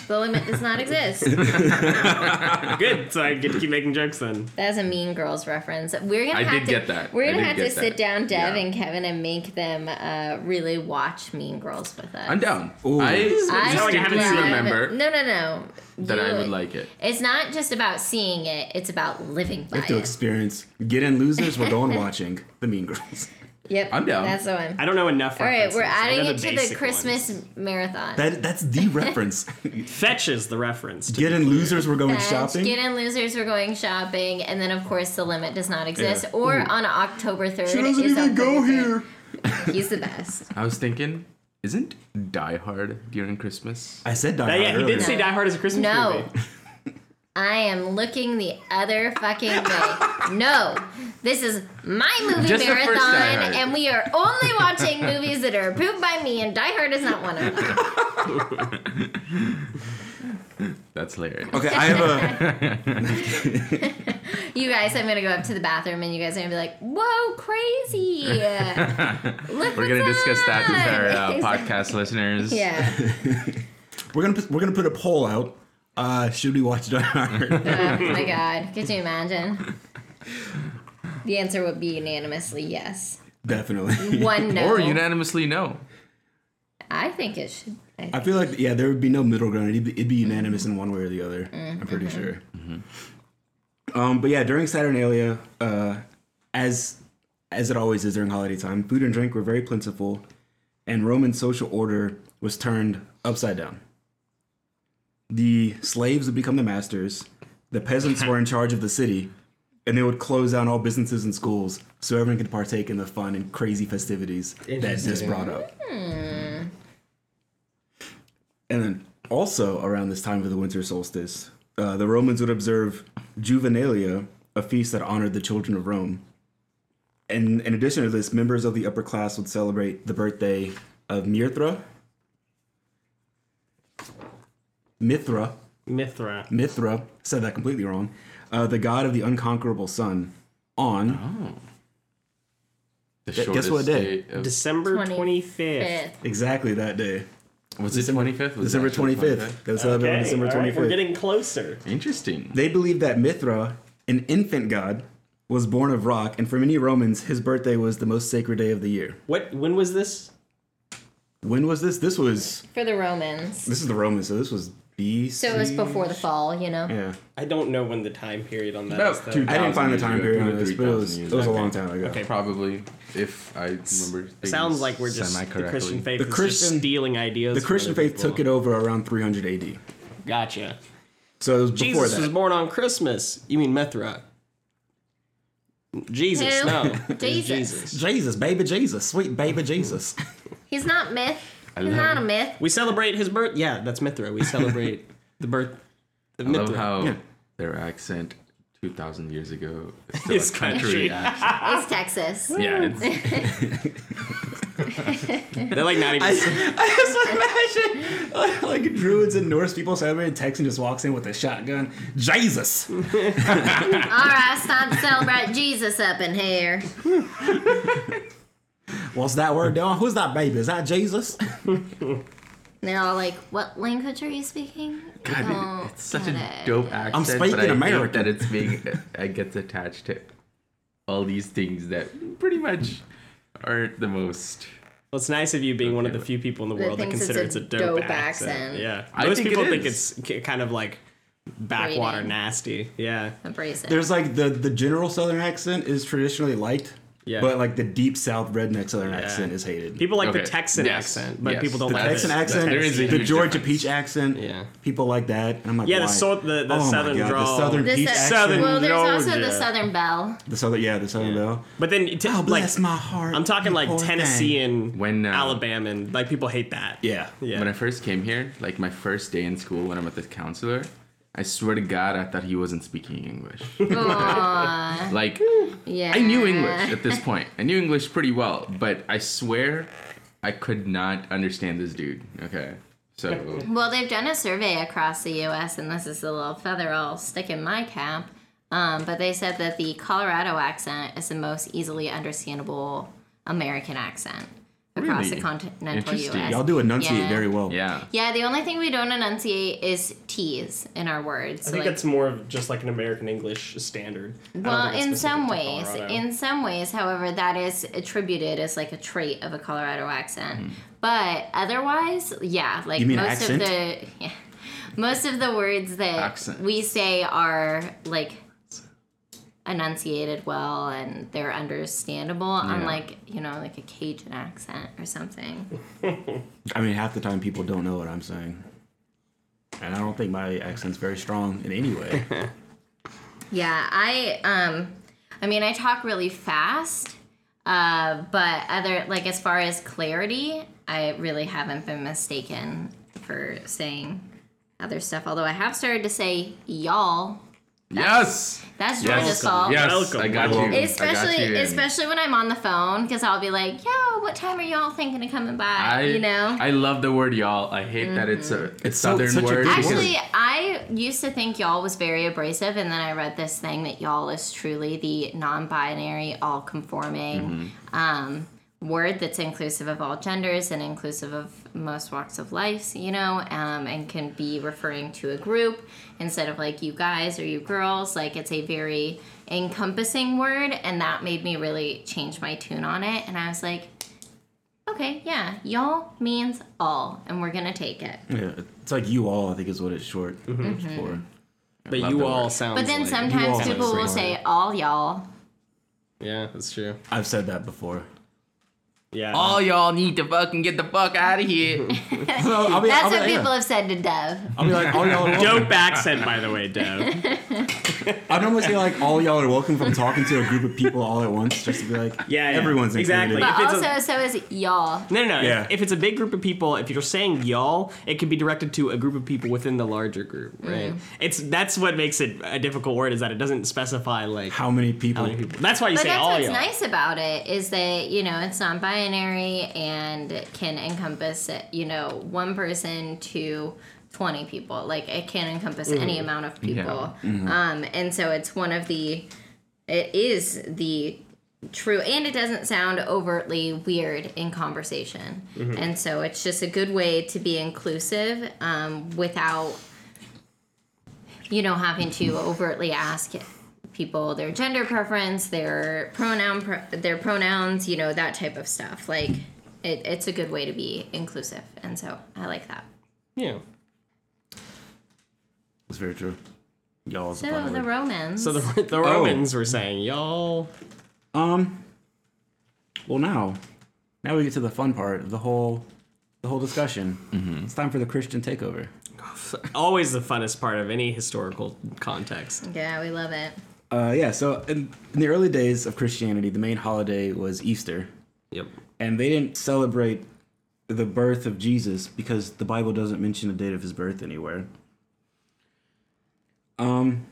The limit does not exist Good. So I get to keep making jokes then. That's a Mean Girls reference. We're gonna I have did to, get that. We're gonna have to get sit that. down, Dev Yeah. and Kevin, and make them uh, really watch Mean Girls with us. I'm down. Ooh. I I Sound like I haven't love- seen it. remember No, no, no. that I would like it. It's not just about seeing it; it's about living by You have to it. experience. Get in losers. We're going watching the Mean Girls. Yep, I'm down. That's the one. I don't know enough. All right, we're adding know it to the Christmas ones. marathon. That that's the reference. Fetches the reference. Get in losers. We're going Bench, shopping. Get in losers. We're going shopping, and then of course the limit does not exist. Or on October third. She doesn't even go here. He's the best. I was thinking, isn't Die Hard during Christmas? I said Die Hard yeah, he earlier. did say Die Hard is a Christmas No. movie. I am looking the other fucking way. No, this is my movie Just the first Die marathon, and we are only watching movies that are approved by me, and Die Hard is not one of them. That's hilarious. Okay, I have a. You guys, I'm gonna go up to the bathroom, and you guys are gonna be like, "Whoa, crazy! Look We're gonna what's discuss that with our uh, podcast listeners. Yeah. We're gonna put, we're gonna put a poll out. Uh, should we watch Die Hard? Oh my god. Could you imagine? The answer would be unanimously yes. Definitely. One no. Or unanimously no. I think it should. I I feel like yeah, there would be no middle ground. It'd be, it'd be unanimous in one way or the other. I'm pretty sure. Um, but yeah, during Saturnalia, uh, as as it always is during holiday time, food and drink were very plentiful, and Roman social order was turned upside down. The slaves would become the masters. The peasants were in charge of the city, and they would close down all businesses and schools so everyone could partake in the fun and crazy festivities that this brought up. And then also around this time of the winter solstice, uh, the Romans would observe Juvenalia, a feast that honored the children of Rome. And in addition to this, members of the upper class would celebrate the birthday of Mithra. Mithra, Mithra. Mithra, said that completely wrong, uh, the god of the unconquerable sun, on The guess what day? of- December 25th. Fifth. exactly that day. was it 25th? Was December it actually 25th. They would celebrate on December all right, 25th. we're getting closer. Interesting. They believed that Mithra An infant god was born of rock, and for many Romans, his birthday was the most sacred day of the year. What? When was this? When was this? This was For the Romans. this is the Romans, so this was BC. So it was before the fall, you know? Yeah, I don't know when the time period on that About is. though. I didn't find the time period on this, but it was it was a long time ago. Okay. Probably, if I remember. things Sounds like we're just the semi-correctly. Christian faith The is Christian- just stealing ideas. The Christian faith people. took it over around 300 AD. Gotcha. So it was before Jesus that. was born on Christmas. You mean Mithra? Jesus, Who? no. It's Jesus. Jesus, baby Jesus, sweet baby Jesus. He's not myth. He's love not a myth. We celebrate his birth. Yeah, that's Mithra. We celebrate the birth of I love how Yeah. their accent 2,000 years ago is still It's a country country. accent. It's Texas. Yeah, it's, They're like not even. I just imagine like druids and Norse people celebrating. Texan just walks in with a shotgun. Jesus. All right, it's time to celebrate Jesus up in here. What's that word doing? Who's that baby? Is that Jesus? And they're all like, "What language are you speaking?" God, it- Don't it's such a it. dope accent. I'm speaking but I hate American. that it's being uh, it gets attached to all these things that pretty much aren't the most. Well, it's nice of you being one of the few people in the world that thinks it's consider a it's a dope, dope accent. accent. Yeah, I most think it people think it's kind of like backwater Grating. nasty. Yeah, Abrasive. There's like the the general Southern accent is traditionally liked. Yeah. But like the deep South redneck Southern accent is hated. people like Okay. the Texan Yes. accent, but Yes. people don't the like Texan the, accent, There is a the huge Georgia difference. Peach accent. Yeah. People like that. And I'm like, Yeah, the why? so- the- the oh Southern God, drawl. The Southern The Peach Sou- accent. Southern well, there's also the Southern belle. The Southern, yeah, the Southern Belle. But then, t- Oh, like, bless my heart. I'm talking like poor thing. Tennessean, When, uh, Alabama, like people hate that. Yeah. yeah. When I first came here, like my first day in school when I met the counselor, I swear to God, I thought he wasn't speaking English. Like, yeah. I knew English at this point. I knew English pretty well, but I swear I could not understand this dude. Okay. So, Well, they've done a survey across the U.S., and this is a little feather I'll stick in my cap. Um, but they said that the Colorado accent is the most easily understandable American accent across Really? the continental Interesting. U.S. Y'all do enunciate Yeah. very well. yeah. Yeah, the only thing we don't enunciate is T's in our words. I think like- that's more of just like an American English standard. Well, in some ways, Colorado. in some ways, however, that is attributed as like a trait of a Colorado accent. Hmm. But otherwise, yeah, like You mean most accent? of the yeah, most of the words that Accent. we say are like enunciated well and they're understandable, unlike you know like a Cajun accent or something. I mean, half the time people don't know what I'm saying. And I don't think my accent's very strong in any way. Yeah, I um I mean I talk really fast. Uh, but other like as far as clarity, I really haven't been mistaken for saying other stuff. Although I have started to say y'all. Yes. That's Yes. Georgia's fault. Yes. Welcome. I got you. I got Especially, you in. especially when I'm on the phone, because I'll be like, "Yo, what time are y'all thinking of coming by?" I, you know. I love the word y'all. I hate that it's a it's It's so- southern such a word. good because- Actually, I used to think y'all was very abrasive, and then I read this thing that y'all is truly the non-binary, all-conforming um, word that's inclusive of all genders and inclusive of most walks of life. You know, um, and can be referring to a group instead of like you guys or you girls. Like it's a very encompassing word, and that made me really change my tune on it. And I was like. Okay, yeah, y'all means all, and we're gonna take it. yeah, it's like you all, I think is what it's short Mm-hmm. for. but you all word. sound. But then like, sometimes people will say all y'all. Yeah, that's true. I've said that before. Yeah. All y'all need to fucking get the fuck out of here. No, I'll be, That's I'll be what like, people yeah. have said to Dev. I'll be like, all y'all are welcome. Dope accent, by the way, Dev. I'd normally say like, all y'all are welcome from talking to a group of people all at once, just to be like, Yeah, yeah. everyone's Exactly. included. But If it's also, so is y'all. No, no, no. Yeah. If, if it's a big group of people, if you're saying y'all, it can be directed to a group of people within the larger group, mm. right? It's that's what makes it a difficult word is that it doesn't specify like How many people? how many people. That's why you But say that's all what's y'all. nice about it is that you know it's non-binary and can encompass you know one person to 20 people. Like it can encompass any amount of people. Um, and so it's one of the. It is the true and it doesn't sound overtly weird in conversation and so it's just a good way to be inclusive um, without you know having to overtly ask people their gender preference, their pronoun, pre- their pronouns, you know, that type of stuff. Like, it, it's a good way to be inclusive, and so I like that. Yeah. It's very true. Y'all So fun the word. Romans. So the, the Romans were saying, y'all. Um. Well, now, now we get to the fun part of the whole, the whole discussion. It's time for the Christian takeover. Always the funnest part of any historical context. yeah, we love it. Uh, yeah. So in, in the early days of Christianity, the main holiday was Easter, Yep. and they didn't celebrate the birth of Jesus because the Bible doesn't mention the date of his birth anywhere. Um.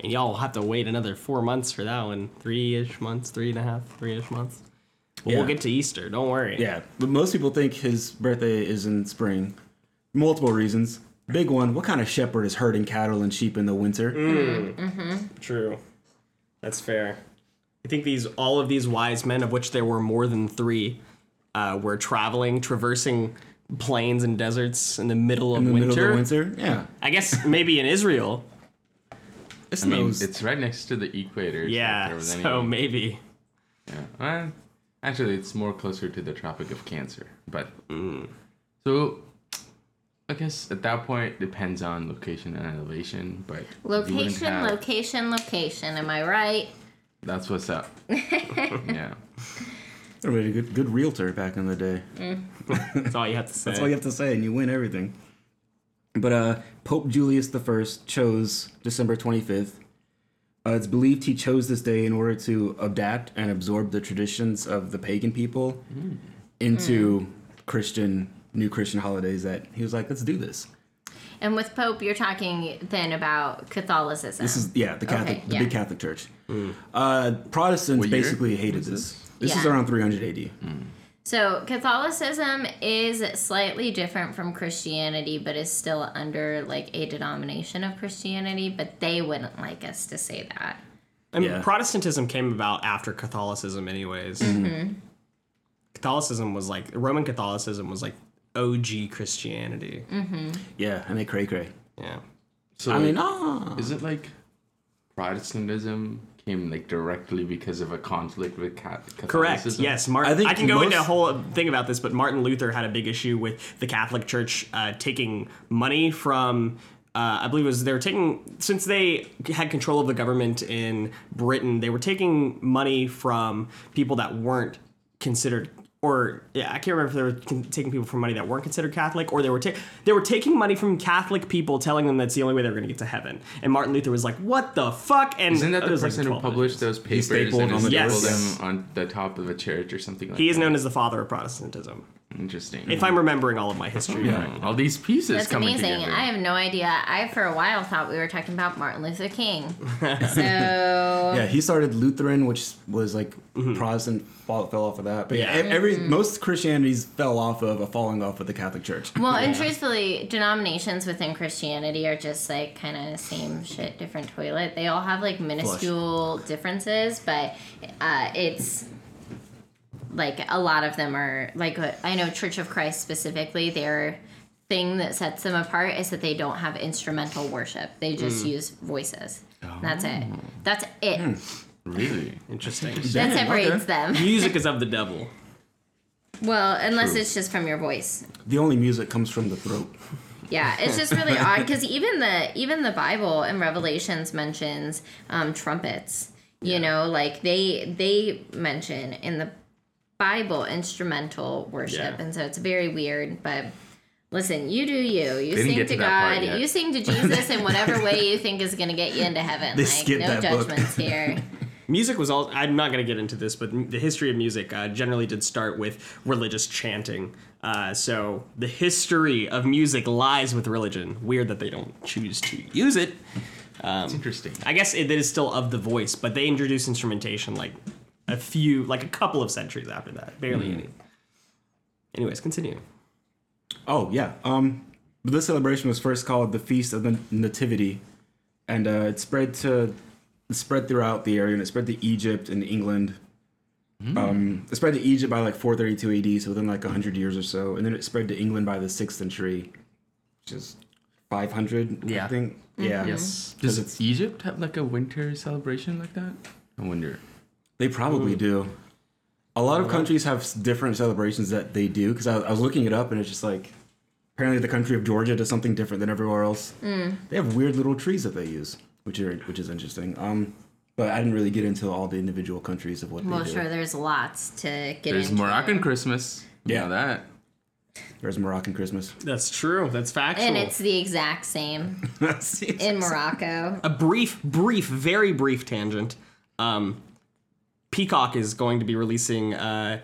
And y'all have to wait another four months for that one. Three ish months, three and a half, three ish months. But Yeah. we'll get to Easter. Don't worry. Yeah, but most people think his birthday is in spring. Multiple reasons. Big one: What kind of shepherd is herding cattle and sheep in the winter? Mm. True. That's fair. I think these all of these wise men, of which there were more than three, uh, were traveling, traversing plains and deserts in the middle of in the winter. middle of the winter. Yeah, I guess maybe in Israel. it's I mean, those- it's right next to the equator. Yeah. if there was So any- maybe. Yeah. Well, actually, it's more closer to the Tropic of Cancer. But Mm. so, I guess at that point depends on location and elevation. But Location, have- location, location. Am I right? That's what's up. yeah. Everybody, good, good realtor back in the day. That's all you have to say. That's all you have to say, and you win everything. But uh, Pope Julius I chose December 25th. Uh, it's believed he chose this day in order to adapt and absorb the traditions of the pagan people into Christian, new Christian holidays. That he was like, let's do this. And with Pope, you're talking then about Catholicism. This is yeah, the Catholic, Okay, the yeah. big Catholic Church. Uh, Protestants What year basically hated was this. This is around 300 AD. So Catholicism is slightly different from Christianity, but is still under like a denomination of Christianity. But they wouldn't like us to say that. And Yeah. Protestantism came about after Catholicism, anyways. Catholicism was like Roman Catholicism was like OG Christianity. Yeah, and they cray cray. Yeah. So I mean, ah, is it like Protestantism came like directly because of a conflict with Ca- Catholicism? Correct. Yes, Martin. I think I, think can go most- into a whole thing about this, but Martin Luther had a big issue with the Catholic Church uh, taking money from. Uh, I believe it was they were taking since they had control of the government in Britain, they were taking money from people that weren't considered. Or yeah, I can't remember if they were taking people for money that weren't considered Catholic, or they were ta- they were taking money from Catholic people, telling them that's the only way they were going to get to heaven. And Martin Luther was like, "What the fuck?" And Isn't that the was like person who published those papers and on the stapled doors? them on the top of a church or something like He is that? known as the father of Protestantism. Interesting. If I'm remembering all of my history Yeah. correctly. all these pieces That's coming amazing. together. I have no idea. I for a while thought we were talking about Martin Luther King. so Yeah, he started Lutheran, which was like Mm-hmm. Protestant, fall, fell off of that. But yeah, Yeah. every most Christianities fell off of a falling off of the Catholic Church. well, and truthfully, denominations within Christianity are just like kind of same shit, different toilet. They all have like minuscule differences, but uh, it's like a lot of them are like I know Church of Christ specifically. Their thing that sets them apart is that they don't have instrumental worship. They just use voices. That's it. That's it. really Interesting. That separates okay. them. Music is of the devil. Well, unless True. it's just from your voice. The only music comes from the throat. Yeah, it's just really odd because even the even the Bible in Revelations mentions um, trumpets. You know, like they they mention in the Bible instrumental worship, Yeah. and so it's very weird. But listen, you do you. You Didn't sing to to God. You sing to Jesus in whatever way you think is going to get you into heaven. They like no that book. judgments here. Music was all. I'm not going to get into this, but the history of music uh, generally did start with religious chanting. Uh, so the history of music lies with religion. Weird that they don't choose to use it. it's interesting. I guess it is still of the voice, but they introduced instrumentation like a few, like a couple of centuries after that. Barely any. Anyways, continue. Oh yeah. Um, but this celebration was first called the Feast of the Nativity, and uh, it spread to it spread throughout the area, and it spread to Egypt and England. Um, it spread to Egypt by like 432 AD, so within like 100 years or so, and then it spread to England by the sixth century, which is 500. Yeah. I Yeah. think. Yeah. Yes. Does it's Egypt have like a winter celebration like that? I wonder. They probably do. A lot of countries have different celebrations that they do. Because I, I was looking it up, and it's just like apparently the country of Georgia does something different than everywhere else. They have weird little trees that they use, which are which is interesting. Um, but I didn't really get into all the individual countries of what Well, they do. sure, there's lots to get There's into. Moroccan Christmas. You Yeah. know that. There's Moroccan Christmas. That's true. That's factual. And it's the exact same in Morocco. a brief, brief, very brief tangent. Um, Peacock is going to be releasing uh,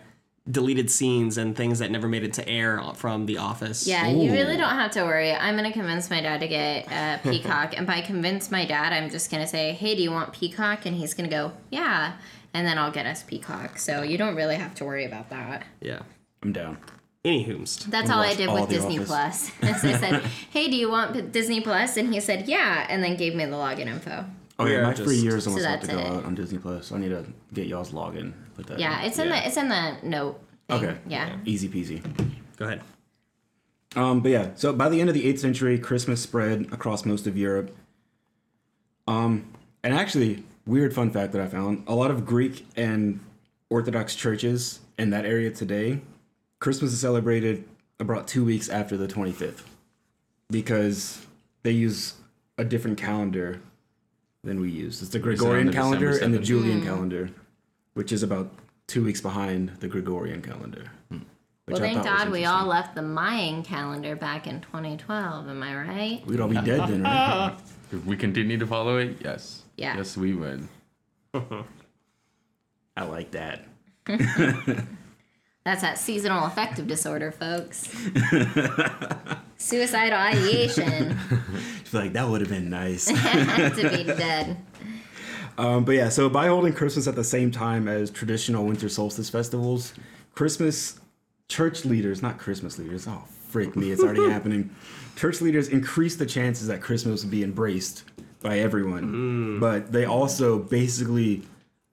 deleted scenes and things that never made it to air from The Office. Yeah, you really don't have to worry. I'm gonna convince my dad to get uh, Peacock, and by convince my dad, I'm just gonna say, "Hey, do you want Peacock?" And he's gonna go, "Yeah," and then I'll get us Peacock. So you don't really have to worry about that. Yeah. I'm down. Anywhoomst. That's all I did all with Disney Office. Plus. As I said, "Hey, do you want P- Disney Plus?" And he said, "Yeah," and then gave me the login info. Oh yeah, are my free just- year is almost So about to go it. out on Disney Plus. I need to get y'all's login. Put that. Yeah, in. it's in Yeah. the it's in the note. Thing. Okay. Yeah. Easy peasy. Go ahead. Um, but yeah, so by the end of the 8th century, Christmas spread across most of Europe. Um, and actually, weird fun fact that I found: a lot of Greek and Orthodox churches in that area today, Christmas is celebrated about two weeks after the 25th, because they use a different calendar than we use. It's the Gregorian on calendar and the 7th? Julian hmm. calendar, which is about two weeks behind the Gregorian calendar. Hmm. which Well, I thank thought was God we all left the Mayan calendar back in 2012. Am I right? We'd all be dead then, right? If we continue to follow it, yes. Yeah. Yes, we would. I like that. That's that seasonal affective disorder, folks. Suicidal ideation I feel like that would have been nice. to be dead. um, but yeah, so by holding Christmas at the same time as traditional winter solstice festivals, Christmas church leaders, not Christmas leaders, oh, freak me, it's already happening. Church leaders increased the chances that Christmas would be embraced by everyone. But they also basically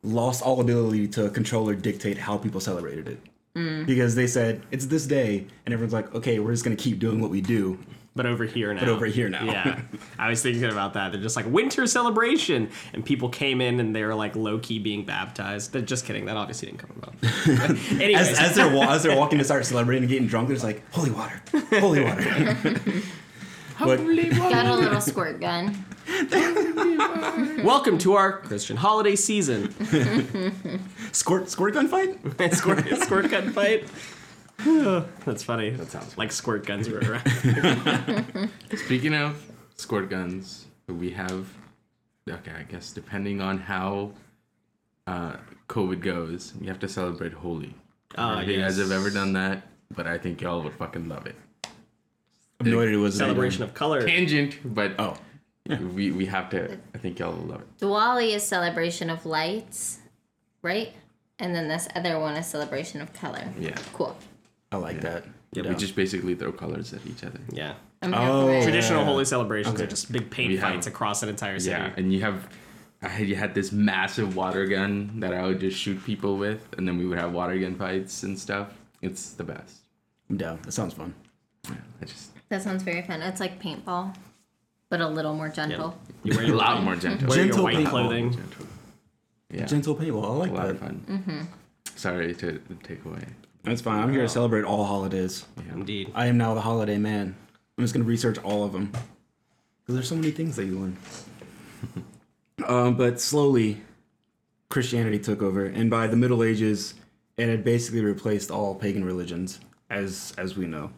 lost all ability to control or dictate how people celebrated it. Because they said, it's this day, and everyone's like, okay, we're just gonna keep doing what we do. But over here now. But over here now. yeah. I was thinking about that. They're just like winter celebration. And people came in and they were like low key being baptized. They're just kidding. That obviously didn't come about. Anyways, As, as they're wa- as they're walking to start celebrating and getting drunk, they're just like, holy water, holy water. but Got a little squirt gun. welcome to our Christian holiday season. squirt squirt gun fight? squirt, squirt gun fight. That's funny. That sounds like squirt guns were around. Speaking of squirt guns, we have okay, I guess depending on how uh, COVID goes, we have to celebrate Holi. I Ah, don't if you guys have ever done that, but I think y'all would fucking love it. I have no idea what it was. Celebration of color. Tangent, but Oh, we we have to. I think y'all will love it. Diwali is celebration of lights, right? And then this other one is celebration of color. Yeah. Cool. I like that. Yeah, we just basically throw colors at each other. Yeah. I'm Oh. for it. Traditional Holi celebrations Okay. are just big paint We have- fights across an entire city. Yeah, and you have, I had, you had this massive water gun that I would just shoot people with, and then we would have water gun fights and stuff. It's the best. I'm. That sounds fun. Yeah, I just That sounds very fun. It's like paintball, but a little more gentle. You wear a lot more gentle. wear your Gentle white paintball. clothing. Gentle. Yeah, Gentle paintball. I like a lot that. of fun. Mm-hmm. Sorry to take away. That's fine. I'm here to celebrate all holidays. Indeed. I am now the holiday man. I'm just gonna research all of them because there's so many things that you learn. um, but slowly, Christianity took over, and by the Middle Ages, it had basically replaced all pagan religions, as as we know.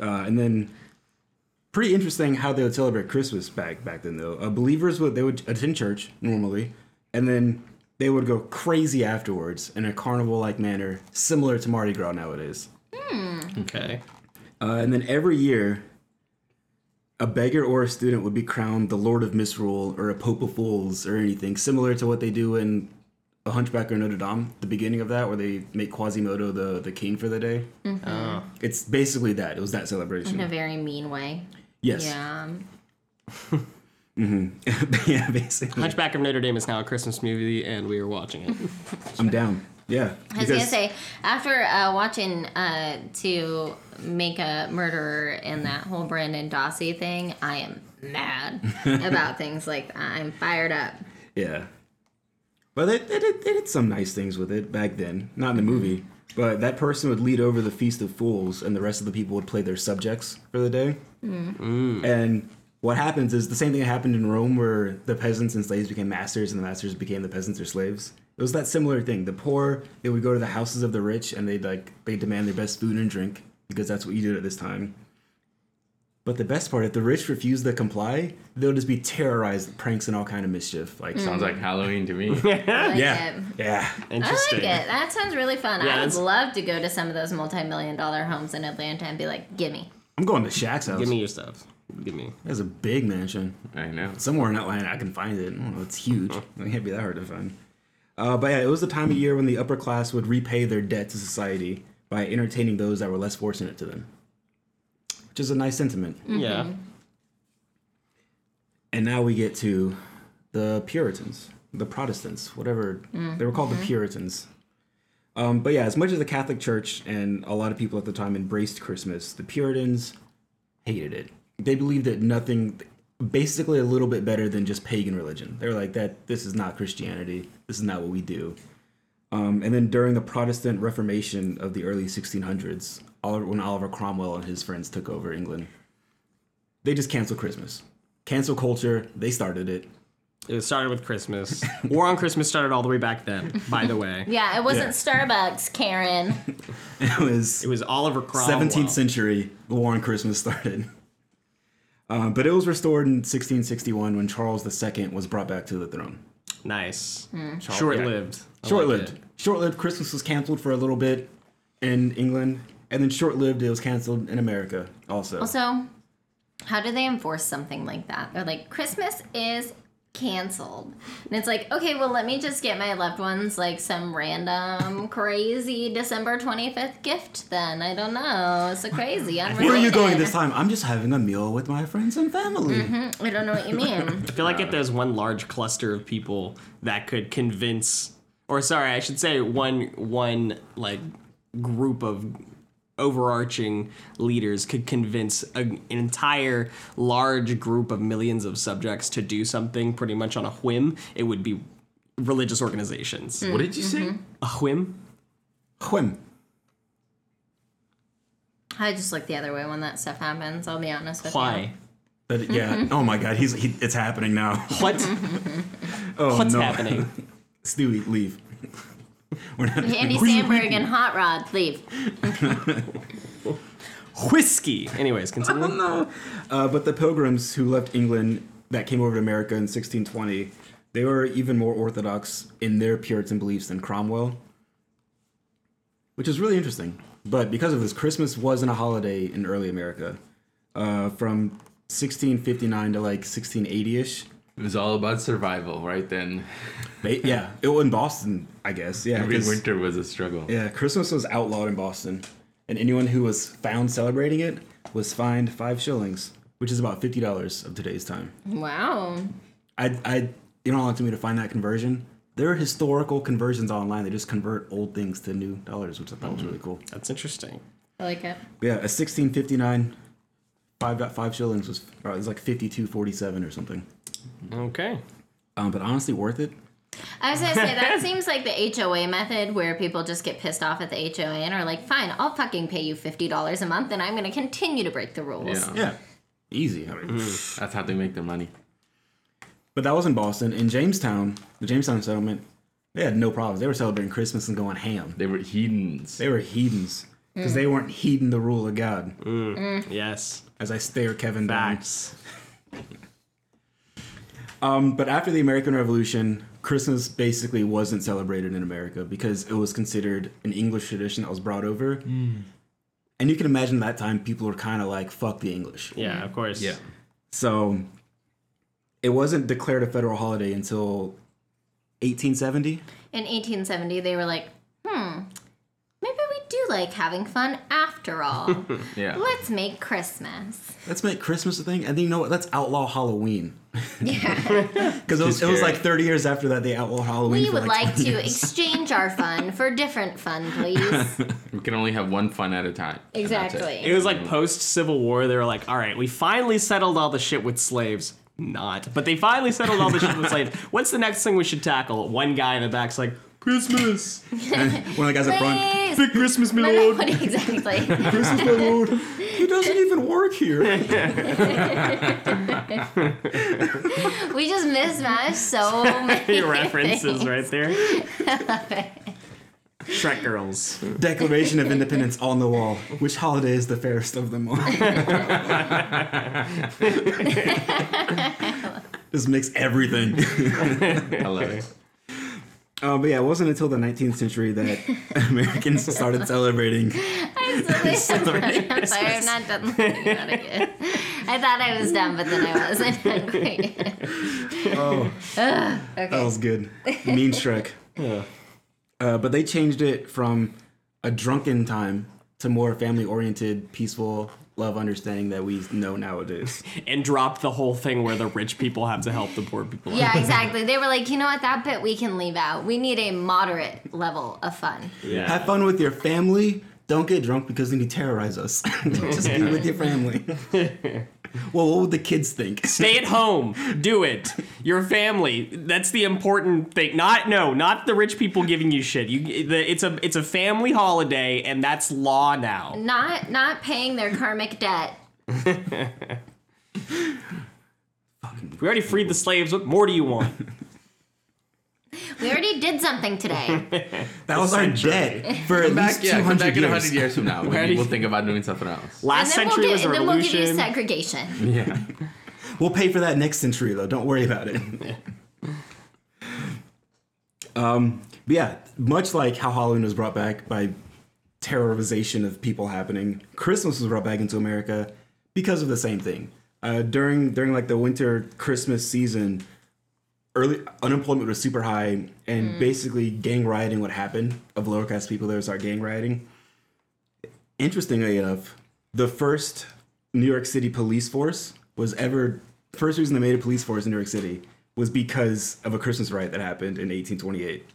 Uh, and then, pretty interesting how they would celebrate Christmas back back then. Though uh, believers would they would attend church normally, and then they would go crazy afterwards in a carnival-like manner, similar to Mardi Gras nowadays. Okay. Uh, and then every year, a beggar or a student would be crowned the Lord of Misrule or a Pope of Fools or anything similar to what they do in A Hunchback or Notre Dame, the beginning of that, where they make Quasimodo the, the king for the day. Oh. It's basically that. It was that celebration. In a very mean way. Yes. Yeah. yeah, basically. Hunchback of Notre Dame is now a Christmas movie, and we are watching it. I'm down. Yeah. I was gonna say after uh, watching uh, to make a murderer and that whole Brendan Dassey thing, I am mad about things like that. I'm fired up. Yeah. But they, they, did, they did some nice things with it back then. Not in the movie. But that person would lead over the Feast of Fools, and the rest of the people would play their subjects for the day. And what happens is the same thing that happened in Rome, where the peasants and slaves became masters, and the masters became the peasants or slaves. It was that similar thing. The poor they would go to the houses of the rich, and they'd like they demand their best food and drink because that's what you did at this time. But the best part, if the rich refuse to comply, they'll just be terrorized, with pranks and all kind of mischief. Like Sounds like mm. Halloween to me. I like yeah, it. yeah. I like it. That sounds really fun. Yeah, I would love to go to some of those multi-million dollar homes in Atlanta and be like, "Gimme." I'm going to Shaq's house. Give me your stuff. Give me. There's a big mansion I know. somewhere in Atlanta. I can find it. I don't know, it's huge. It can't be that hard to find. Uh, but yeah, it was the time of year when the upper class would repay their debt to society by entertaining those that were less fortunate to them, which is a nice sentiment. Yeah. And now we get to the Puritans, the Protestants, whatever they were called, the Puritans. Um, but yeah, as much as the Catholic Church and a lot of people at the time embraced Christmas, the Puritans hated it. They believed that nothing, basically a little bit better than just pagan religion. They were like that. This is not Christianity. This is not what we do. Um, and then during the Protestant Reformation of the early 1600s, Oliver, when Oliver Cromwell and his friends took over England, they just canceled Christmas. Cancel culture. They started it. It started with Christmas. War on Christmas started all the way back then, by the way. Yeah, it wasn't Yeah. Starbucks, Karen. It was It was Oliver Cromwell. 17th century. The war on Christmas started. Um, but it was restored in 1661 when Charles II was brought back to the throne. Nice. Hmm. Short lived. Short lived. Short lived. Christmas was canceled for a little bit in England, and then short lived, it was canceled in America also. Also, how do they enforce something like that? They're like, Christmas is canceled. And it's like, okay, well, let me just get my loved ones like some random crazy December 25th gift then. I don't know. It's so crazy. Where are you going this time? I'm just having a meal with my friends and family. Mm-hmm. I don't know what you mean. I feel like if there's one large cluster of people that could convince, or sorry, I should say one one like group of overarching leaders could convince a, an entire large group of millions of subjects to do something pretty much on a whim, it would be religious organizations. What did you say? A whim? Whim. I just look the other way when that stuff happens. I'll be honest with you. Why? But yeah. oh my God, he's he, it's happening now. What? Oh What's no. happening? Stewie, leave. We're not. Andy We're- Samberg and Hot Rod, leave. Whiskey. Anyways, continue. no. Uh, but the pilgrims who left England that came over to America in 1620, they were even more orthodox in their Puritan beliefs than Cromwell, which is really interesting. But because of this, Christmas wasn't a holiday in early America. Uh, from 1659 to like 1680 ish. It was all about survival, right then. Yeah, it was in Boston, I guess. Yeah, Every 'cause- winter was a struggle. Yeah, Christmas was outlawed in Boston, and anyone who was found celebrating it was fined five shillings, which is about fifty dollars of today's time. Wow. I, I, you don't want it me to find that conversion. There are historical conversions online. They just convert old things to new dollars, which I thought was mm-hmm. really cool. That's interesting. I like it. Yeah, a sixteen fifty nine, five dot five shillings was uh, it was like fifty two forty seven or something. Okay. Um, but honestly, worth it. I was gonna say that seems like the HOA method where people just get pissed off at the HOA and are like, "Fine, I'll fucking pay you fifty dollars a month, and I'm gonna continue to break the rules." Yeah. Yeah, easy. I mean, That's how they make their money. But that was in Boston. In Jamestown, the Jamestown settlement, they had no problems. They were celebrating Christmas and going ham. They were heathens. They were heathens because they weren't heeding the rule of God. Yes. As I stare Kevin down. Facts. Um, but after the American Revolution, Christmas basically wasn't celebrated in America because it was considered an English tradition that was brought over. And you can imagine that time people were kind of like, "Fuck the English." Yeah, of course. Yeah. So it wasn't declared a federal holiday until 1870. In 1870, they were like, "Hmm, maybe we do like having fun after all. Yeah. Let's make Christmas." Let's make Christmas a thing, and then you know what? Let's outlaw Halloween. Yeah. Because it was, it was like 30 years after that they outlawed Halloween. we for would like, like to years. exchange our fun for different fun, please. We can only have one fun at a time. and that's it. Exactly. It was like post Civil War. They were like, all right, we finally settled all the shit with slaves. Not, but they finally settled all the shit with slaves. What's the next thing we should tackle? One guy in the back's like, Christmas, One of the guys up front. Big Christmas, my No, no, lord. what- exactly. Christmas, my lord. He doesn't even work here. we just mismatched so many references things. right there. I love it. Shrek girls. Declaration of Independence on the wall. Which holiday is the fairest of them all? Just mix everything. I love it. Uh, but yeah, it wasn't until the 19th century that Americans started celebrating. I'm sorry, I'm sorry, I'm not done looking at it yet. I thought I was done, but then I wasn't done quite. Oh, Okay. that was good. Mean Shrek. Yeah. Uh, but they changed it from a drunken time to more family oriented, peaceful, love understanding that we know nowadays. And drop the whole thing where the rich people have to help the poor people. Yeah, exactly. They were like, you know what, that bit we can leave out. We need a moderate level of fun. Yeah. Have fun with your family. Don't get drunk because then you terrorize us. Just be with your family. Well, what would the kids think? Stay at home. Do it. Your family. That's the important thing. Not no, not the rich people giving you shit. You the, it's a it's a family holiday and that's law now. Not not paying their karmic debt. We already freed the slaves. What more do you want? We already did something today. That was our debt for at Back, least yeah, 200 back in years. 100 years from now. Where do we'll think about doing something else. Last and then century we'll was get, a then we'll give you revolution. segregation. Yeah. We'll pay for that next century, though. Don't worry about it. um, but yeah, much like how Halloween was brought back by terrorization of people happening, Christmas was brought back into America because of the same thing. Uh, during during like the winter Christmas season, early unemployment was super high, and mm. basically gang rioting would happen of lower class people. There would start gang rioting. Interestingly enough, the first New York City police force was ever first reason they made a police force in New York City was because of a Christmas riot that happened in 1828.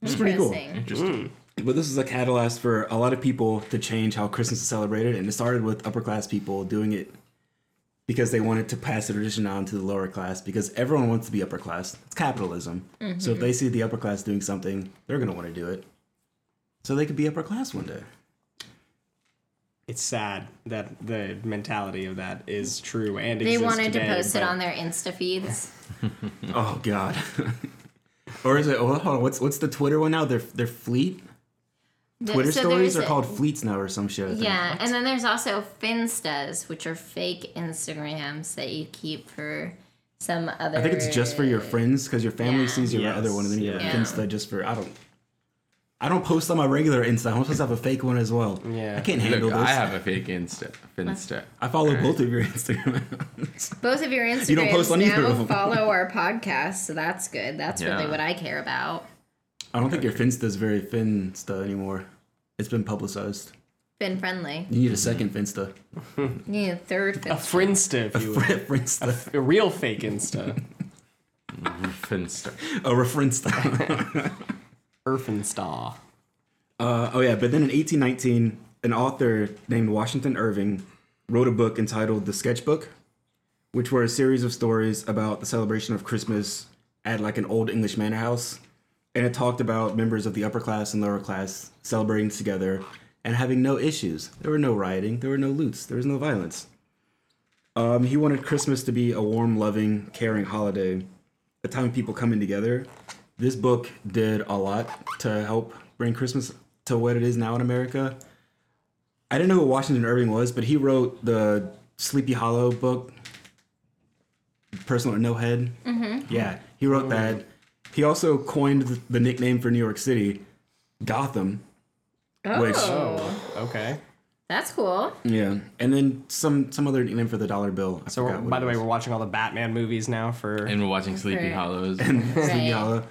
Which is pretty cool. Interesting. Interesting. Mm. But this is a catalyst for a lot of people to change how Christmas is celebrated, and it started with upper class people doing it because they wanted to pass the tradition on to the lower class because everyone wants to be upper class. It's capitalism. Mm-hmm. So if they see the upper class doing something, they're going to want to do it. So they could be upper class one day. It's sad that the mentality of that is true and They exists wanted to today, post it on their Insta feeds. Oh God. or is it? Oh, hold on. What's what's the Twitter one now? They're they're fleet. Twitter So stories are a- called fleets now or some shit. I think. Yeah, and then there's also Finstas, which are fake Instagrams that you keep for some other. I think it's just for your friends because your family Yeah. sees your Yes, other one, and then you have yeah. a Finsta just for I don't. I don't post on my regular Insta. I'm supposed to have a fake one as well. Yeah. I can't handle Look, this. I have a fake Insta. Finsta. I follow both of your Instagram accounts. Both of your Instagrams You don't post on either of them. follow our podcast, so that's good. That's really what I care about. I don't think your Finsta is very Finsta anymore. It's been publicized. Been friendly. You need a second Finsta. You need a third a Finsta. Friendsta, if you will. Finsta. a real fake Insta. Finsta. A referensta. Irfenstaw. Uh, oh yeah, but then in 1819, an author named Washington Irving wrote a book entitled The Sketchbook, which were a series of stories about the celebration of Christmas at like an old English manor house, and it talked about members of the upper class and lower class celebrating together and having no issues. There were no rioting, there were no loots, there was no violence. Um, he wanted Christmas to be a warm, loving, caring holiday, a time of people coming together. This book did a lot to help bring Christmas to what it is now in America. I didn't know who Washington Irving was, but he wrote the Sleepy Hollow book, Person with No Head. Mm-hmm. Yeah, he wrote that. He also coined the, the nickname for New York City, Gotham. Oh, Which- Okay. that's cool. Yeah, and then some some other nickname for the dollar bill. I So, we're, forgot what by the way, we're watching all the Batman movies now for. And we're watching Sleepy Okay. Hollows. Sleepy Right. Hollow.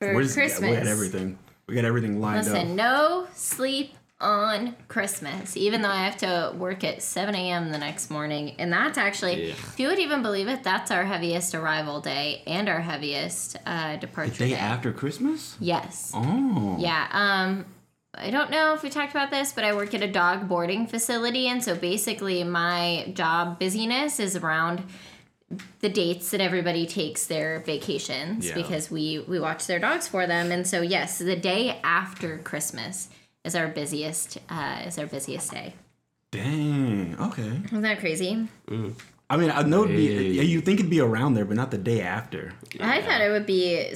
For We're just- yeah, Christmas. we had everything. We got everything lined Listen, up. Listen, no sleep on Christmas, even though I have to work at 7 a.m. the next morning. And that's actually, Yeah. if you would even believe it, that's our heaviest arrival day and our heaviest uh, departure Day after Christmas? Yes. Oh. Yeah. Um, I don't know if we talked about this, but I work at a dog boarding facility, and so basically my job busyness is around the dates that everybody takes their vacations Yeah. because we we watch their dogs for them, and so yes, the day after Christmas is our busiest uh, is our busiest day. Dang. Okay. Isn't that crazy? I mean, I know it'd be, you think it'd be around there, but not the day after. I thought it would be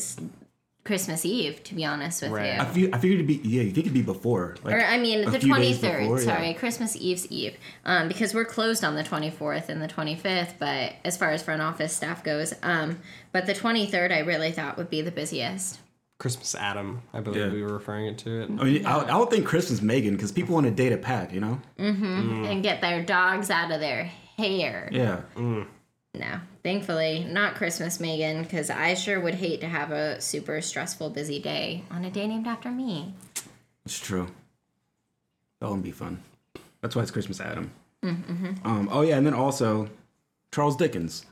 Christmas Eve, to be honest with Right. you. I feel I figured it'd be yeah, you think it'd be before. Like, or I mean the few twenty days third. before, yeah. Sorry, Christmas Eve's Eve, um, because we're closed on the twenty fourth and the twenty fifth. But as far as front office staff goes, um, but the twenty third I really thought would be the busiest. Christmas Adam, I believe Yeah. we were referring it to it. I mean, I, I would think Christmas Megan because people want to date a pack, you know? Mm-hmm. And get their dogs out of their hair. Yeah. No, thankfully not Christmas Megan, because I sure would hate to have a super stressful busy day on a day named after me. It's true. That wouldn't be fun. That's why it's Christmas Adam. Mm-hmm. Um, oh, yeah, and then also Charles Dickens.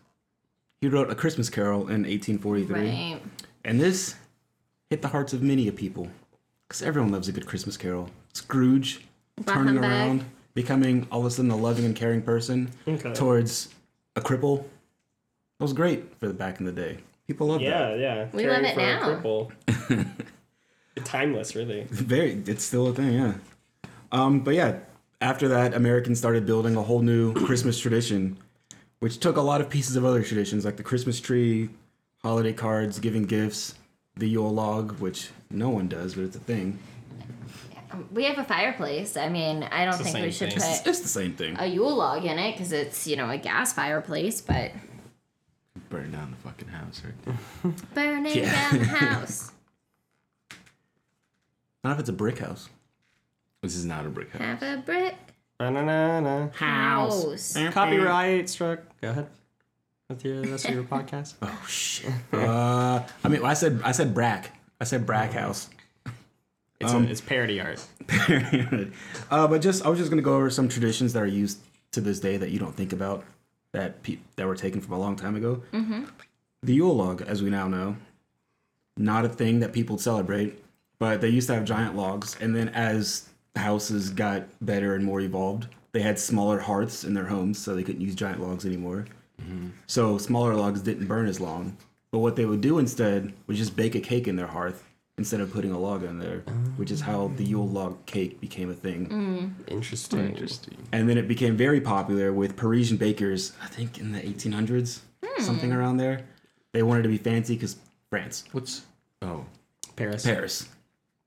He wrote A Christmas Carol in 1843. Right. And this hit the hearts of many a people. Because everyone loves a good Christmas Carol. Scrooge turning humbug. around, becoming all of a sudden a loving and caring person Okay. towards a cripple. That was great for the back in the day. People love that. yeah. Yeah. We love it now. Timeless, really. Very, it's still a thing, yeah. Um, but yeah, after that, Americans started building a whole new Christmas tradition, which took a lot of pieces of other traditions like the Christmas tree, holiday cards, giving gifts, the Yule log, which no one does, but it's a thing. We have a fireplace. I mean, I don't the think we same should thing. put It's the same thing. a Yule log in it because it's you know a gas fireplace, but Burn down the fucking house right there. burning Yeah. down the house. Not if it's a brick house. This is not a brick house. Have a brick Na-na-na-na. house. Copyright struck. Go ahead. With your rest of your podcast. Oh shit. uh, I mean, I said I said brack. I said brack house. It's, a, it's parody art. uh, but just I was just gonna go over some traditions that are used to this day that you don't think about that pe- that were taken from a long time ago. Mm-hmm. The Yule log, as we now know, not a thing that people celebrate, but they used to have giant logs, and then as houses got better and more evolved, they had smaller hearths in their homes, so they couldn't use giant logs anymore. So smaller logs didn't burn as long. But what they would do instead was just bake a cake in their hearth instead of putting a log in there, which is how the Yule log cake became a thing. Interesting. Interesting. And then it became very popular with Parisian bakers, I think in the 1800s, something around there. They wanted to be fancy because France, What's oh Paris. Paris.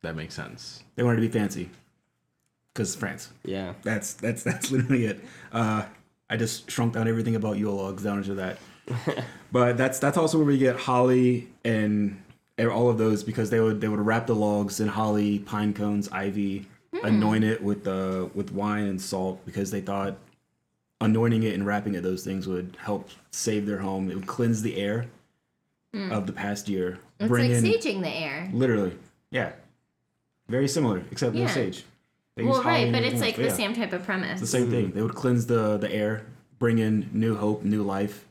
that makes sense. They wanted to be fancy because France. Yeah. That's that's that's literally it. Uh, I just shrunk down everything about Yule logs down into that. but that's that's also where we get holly and all of those because they would they would wrap the logs in holly, pine cones, ivy, anoint it with uh, with wine and salt because they thought anointing it and wrapping it those things would help save their home. It would cleanse the air of the past year. It's like saging the air. literally, yeah, very similar except no sage. They Well, right, but it's like else, the yeah. same type of premise. The same thing. They would cleanse the the air, bring in new hope, new life,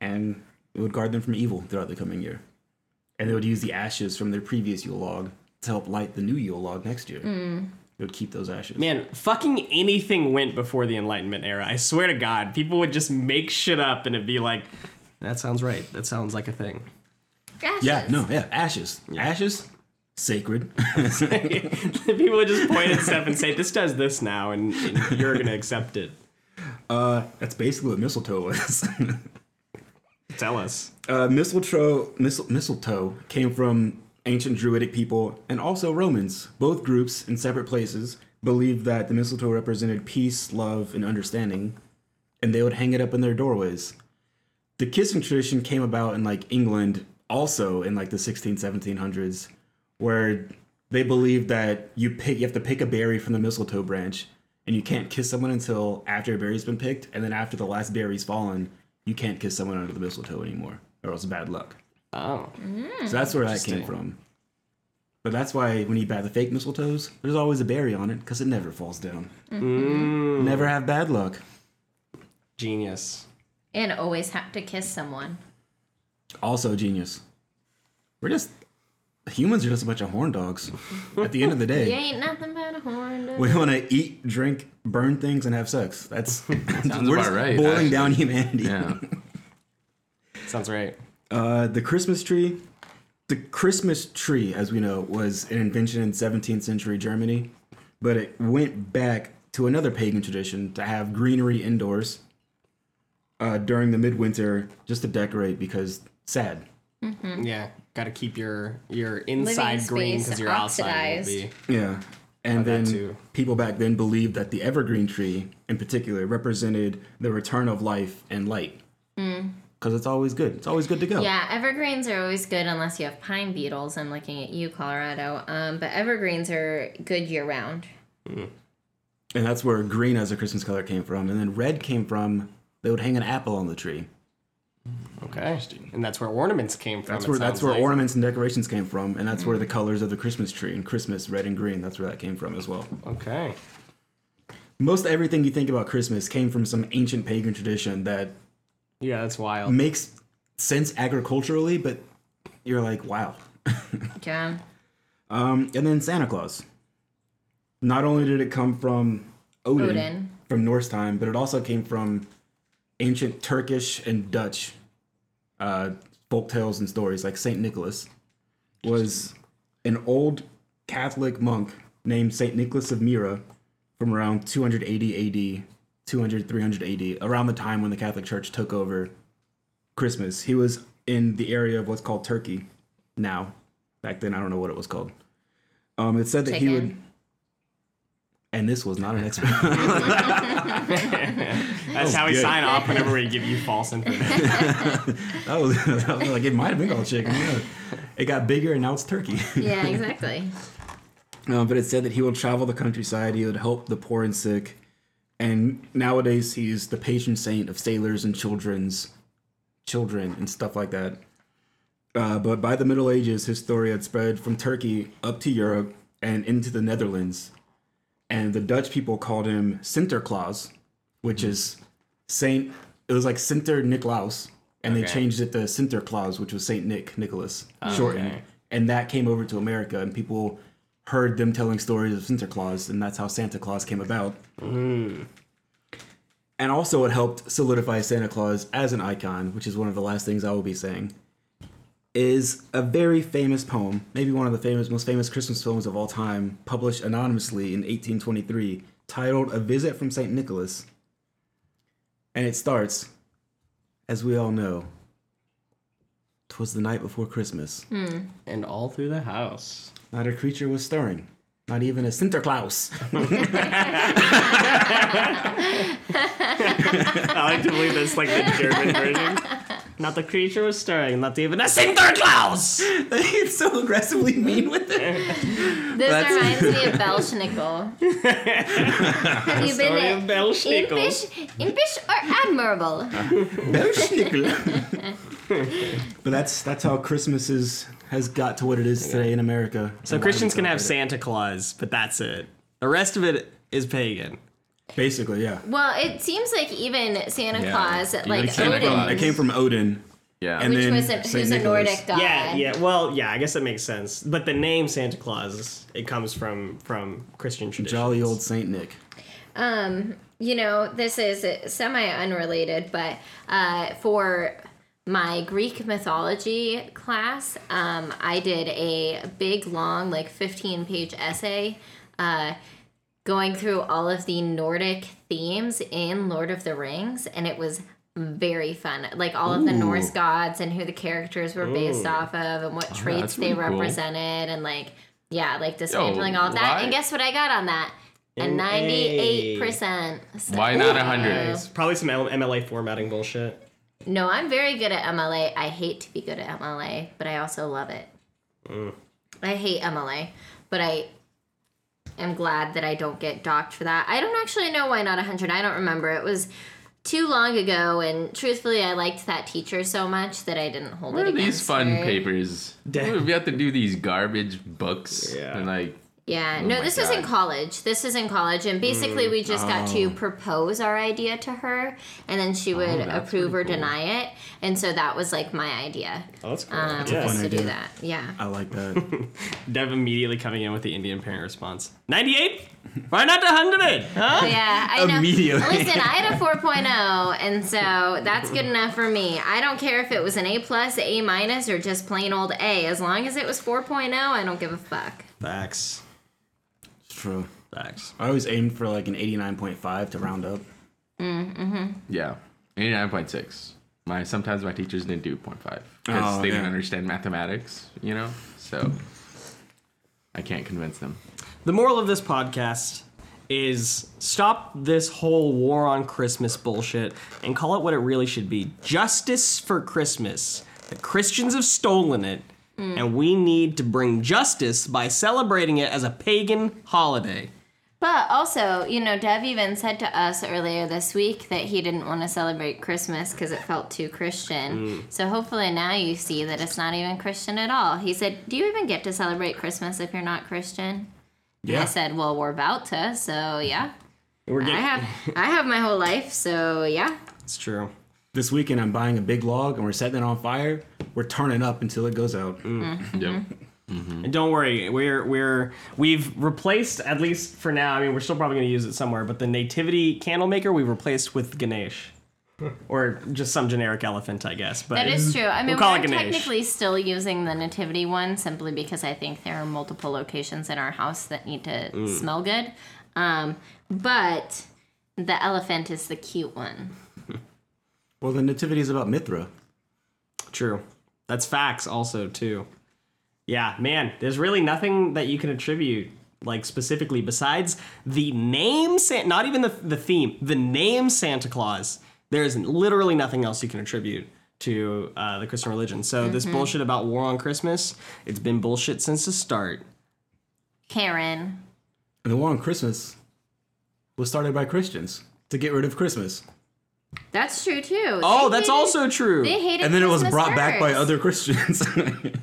and it would guard them from evil throughout the coming year. And they would use the ashes from their previous Yule log to help light the new Yule log next year. Mm. They would keep those ashes. Man, fucking anything went before the Enlightenment era. I swear to God, people would just make shit up and it'd be like, that sounds right. That sounds like a thing. Ashes. Yeah, no, yeah, ashes. Ashes, sacred. people would just point at stuff and say, this does this now, and, and you're going to accept it. uh, that's basically what mistletoe was. Tell us. uh, mistletoe, mistle, mistletoe came from ancient Druidic people and also Romans. Both groups, in separate places, believed that the mistletoe represented peace, love, and understanding, and they would hang it up in their doorways. The kissing tradition came about in like England, also in like the 16, 1700s, where they believe that you pick, you have to pick a berry from the mistletoe branch, and you can't kiss someone until after a berry's been picked, and then after the last berry's fallen, you can't kiss someone under the mistletoe anymore, or else bad luck. Oh. So that's where that came from. But that's why when you buy the fake mistletoes, there's always a berry on it because it never falls down. Mm. Never have bad luck. Genius. And always have to kiss someone. Also genius. We're just humans are just a bunch of horn dogs. At the end of the You day, ain't nothing but a horn dog. we want to eat, drink, burn things, and have sex. That's Sounds we're about just right, boiling actually. down humanity. Yeah. Sounds right. Uh, the Christmas tree. The Christmas tree, as we know, was an invention in 17th century Germany, but it went back to another pagan tradition to have greenery indoors uh, during the midwinter just to decorate because sad. Yeah, got to keep your your inside green because your outside will be. Yeah. And then people back then believed that the evergreen tree, in particular, represented the return of life and light. Because it's always good. It's always good to go. Yeah, evergreens are always good unless you have pine beetles. I'm looking at you, Colorado. Um, but evergreens are good year round. And that's where green as a Christmas color came from. And then red came from they would hang an apple on the tree. Okay, and that's where ornaments came from. That's where that's where like. ornaments and decorations came from, and that's where the colors of the Christmas tree and Christmas red and green. That's where that came from as well. Okay. Most everything you think about Christmas came from some ancient pagan tradition that Yeah, that's wild. makes sense agriculturally, but you're like, wow. Yeah. Um, and then Santa Claus. Not only did it come from Odin, Odin. from Norse time, but it also came from ancient Turkish and Dutch uh, folk tales and stories. Like Saint Nicholas was an old Catholic monk named Saint Nicholas of Myra from around 280 AD, 200 300 AD, around the time when the Catholic Church took over Christmas. He was in the area of what's called Turkey now. Back then, I don't know what it was called. Um, it said that he would. Chicken. And this was not an expert. That's how we good. sign off whenever we give you false information. that, was, that was like it might have been called chicken. Yeah. It got bigger and now it's turkey. Yeah, exactly. Uh, but it said that he will travel the countryside. He would help the poor and sick. And nowadays, he's the patron saint of sailors and children's children and stuff like that. Uh, but by the Middle Ages, his story had spread from Turkey up to Europe and into the Netherlands. And the Dutch people called him Sinterklaas, which hmm. is Saint. It was like Sinter Nicolaus, and they changed it to Sinterklaas, which was Saint Nick Nicholas, shortened. And that came over to America, and people heard them telling stories of Sinterklaas, and that's how Santa Claus came about. Hmm. And also, it helped solidify Santa Claus as an icon, which is one of the last things I will be saying. Is a very famous poem, maybe one of the famous, most famous Christmas poems of all time, published anonymously in 1823, titled "A Visit from Saint Nicholas." And it starts, as we all know, "Twas the night before Christmas. Hmm. and all through the house. Not a creature was stirring, not even a Sinterklaas." I like to believe that's like the German version. Not the creature was stirring, not even a Sinterklaas! it's so aggressively mean with it. This That's- reminds me of Belsnickel. Have you been Story of to Belsnickel. impish, impish or admirable? Belsnickel. But that's that's how Christmas is has got to what it is today in America. So Christians can have Santa Claus, but that's it. The rest of it is pagan. Basically, yeah. Well, it seems like even Santa Yeah, Claus, even like Santa Odin, Claus. It came from Odin, Yeah. and which then was a, Saint who's a Nicholas. Nordic god. Yeah, yeah. Well, yeah. I guess that makes sense. But the name Santa Claus, it comes from from Christian tradition. Jolly old Saint Nick. Um, you know, this is semi unrelated, but uh, for my Greek mythology class, um, I did a big, long, like 15 page essay uh, going through all of the Nordic themes in Lord of the Rings, and it was very fun. Like all of the Norse gods and who the characters were based off of, and what ah, traits they really cool. represented, and like, yeah, like dismantling all of that. why- And guess what I got on that? A ninety-eight percent. Why not a hundred? It's probably some MLA formatting bullshit. No, I'm very good at MLA. I hate to be good at MLA, but I also love it. Mm. I hate MLA, but I am glad that I don't get docked for that. I don't actually know why not 100. I don't remember. It was too long ago, and truthfully, I liked that teacher so much that I didn't hold What it are these fun her. papers? Da- we have to do these garbage books Yeah. and like Yeah, Oh no, my this was in college. This was in college, and basically we just got to propose our idea to her, and then she would that's approve or cool. deny it. And so that was like my idea. Oh, that's cool. Um, yeah. was fun to do that. Yeah. I like that. Dev immediately coming in with the Indian parent response. 98? Why not 100? Huh? Yeah, I know. Immediately. Listen, I had a 4.0, and so that's good enough for me. I don't care if it was an A plus, A minus, or just plain old A. As long as it was 4.0, I don't give a fuck. Facts. It's true. Facts. I always aimed for like an 89.5 to round up. Mm-hmm. yeah, eighty nine point six. My sometimes my teachers didn't do 0.5 because Oh, they didn't understand mathematics, you know. So I can't convince them. The moral of this podcast is stop this whole war on Christmas bullshit and call it what it really should be justice for Christmas. The Christians have stolen it, Mm. and we need to bring justice by celebrating it as a pagan holiday. But also, you know, Dev even said to us earlier this week that he didn't want to celebrate Christmas because it felt too Christian. Mm. So hopefully now you see that it's not even Christian at all. He said, Do you even get to celebrate Christmas if you're not Christian? Yeah. I said, Well, we're about to, so yeah. We're I have I have my whole life, so yeah. It's true. This weekend, I'm buying a big log and we're setting it on fire. We're turning up until it goes out. Yep. And don't worry, we're we're we've replaced at least for now. I mean, we're still probably going to use it somewhere, but the nativity candle maker we've replaced with Ganesh, or just some generic elephant, I guess. But That is true. I mean, we'll we're technically still using the nativity one simply because I think there are multiple locations in our house that need to Mm. smell good. Um, but the elephant is the cute one. Well, the nativity is about Mithra. True. That's facts also too. Yeah, man, there's really nothing that you can attribute like specifically besides the name San- not even the the theme, the name Santa Claus. There's literally nothing else you can attribute to uh, the Christian religion. So this bullshit about war on Christmas, it's been bullshit since the start. Karen. And the war on Christmas was started by Christians to get rid of Christmas. That's true too. Oh, They that's hated- also true. They hated And then it was Christmas brought back by first. other Christians.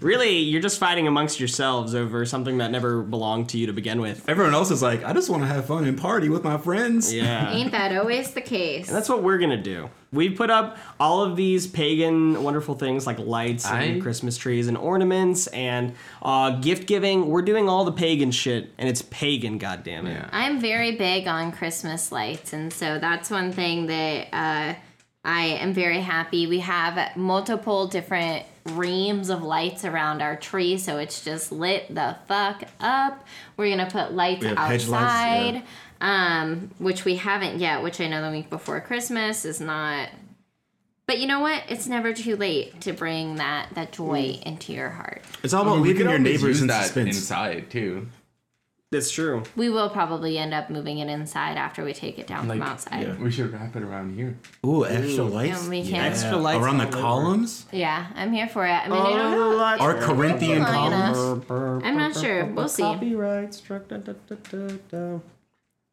Really, you're just fighting amongst yourselves over something that never belonged to you to begin with. Everyone else is like, I just want to have fun and party with my friends. Yeah. Ain't that always the case? That's what we're gonna do. We put up all of these pagan wonderful things like lights and I- Christmas trees and ornaments and uh, gift giving. We're doing all the pagan shit, and it's pagan, goddammit. Yeah. I'm very big on Christmas lights, and so that's one thing that uh, I am very happy. We have multiple different reams of lights around our tree, so it's just lit the fuck up. We're gonna put lights We have hedge lights, outside, yeah. um, which we haven't yet. Which I know the week before Christmas is not. But you know what? It's never too late to bring that that joy into your heart. It's all about we leaving your neighbors in that suspense. inside too. That's true. We will probably end up moving it inside after we take it down from outside. yeah. We should wrap it around here. Ooh, extra lights. And we can- yeah. Extra lights around the all over. columns. Yeah, I'm here for it. I mean, I don't know. Our Corinthian Long columns. enough. I'm not sure. We'll see. Copyright struck. Da, da, da, da, da.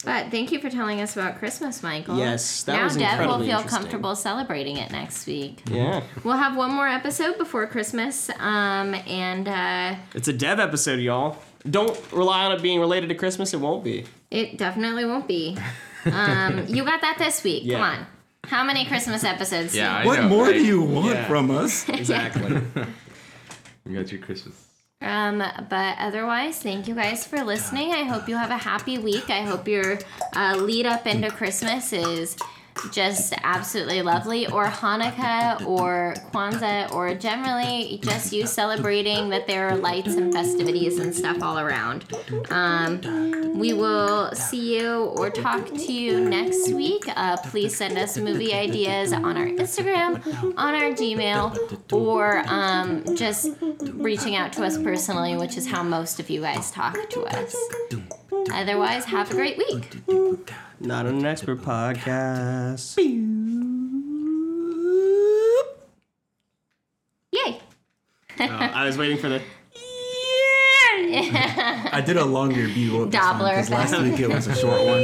But thank you for telling us about Christmas, Michael. Yes, that now was Dev will incredibly feel interesting. comfortable celebrating it next week. Yeah, We'll have one more episode before Christmas, um, and uh, it's a dev episode, y'all. Don't rely on it being related to Christmas. It won't be. it definitely won't be. Um, you got that this week. Yeah. Come on. How many Christmas episodes? Yeah, I do What know, more right? do you want Yeah. from us? Exactly. You got your Christmas. Um, but otherwise, thank you guys for listening. I hope you have a happy week. I hope your uh, lead up into Christmas is just absolutely lovely, or Hanukkah, or Kwanzaa, or generally just you celebrating that there are lights and festivities and stuff all around. Um, we will see you or talk to you next week. Uh, please send us movie ideas on our Instagram, on our Gmail, or um, just reaching out to us personally, which is how most of you guys talk to us. Otherwise, have a great week. Not an expert podcast. Yay! Uh, I was waiting for the. I did a longer bugle this time Doppler because last effect. week it was a short one.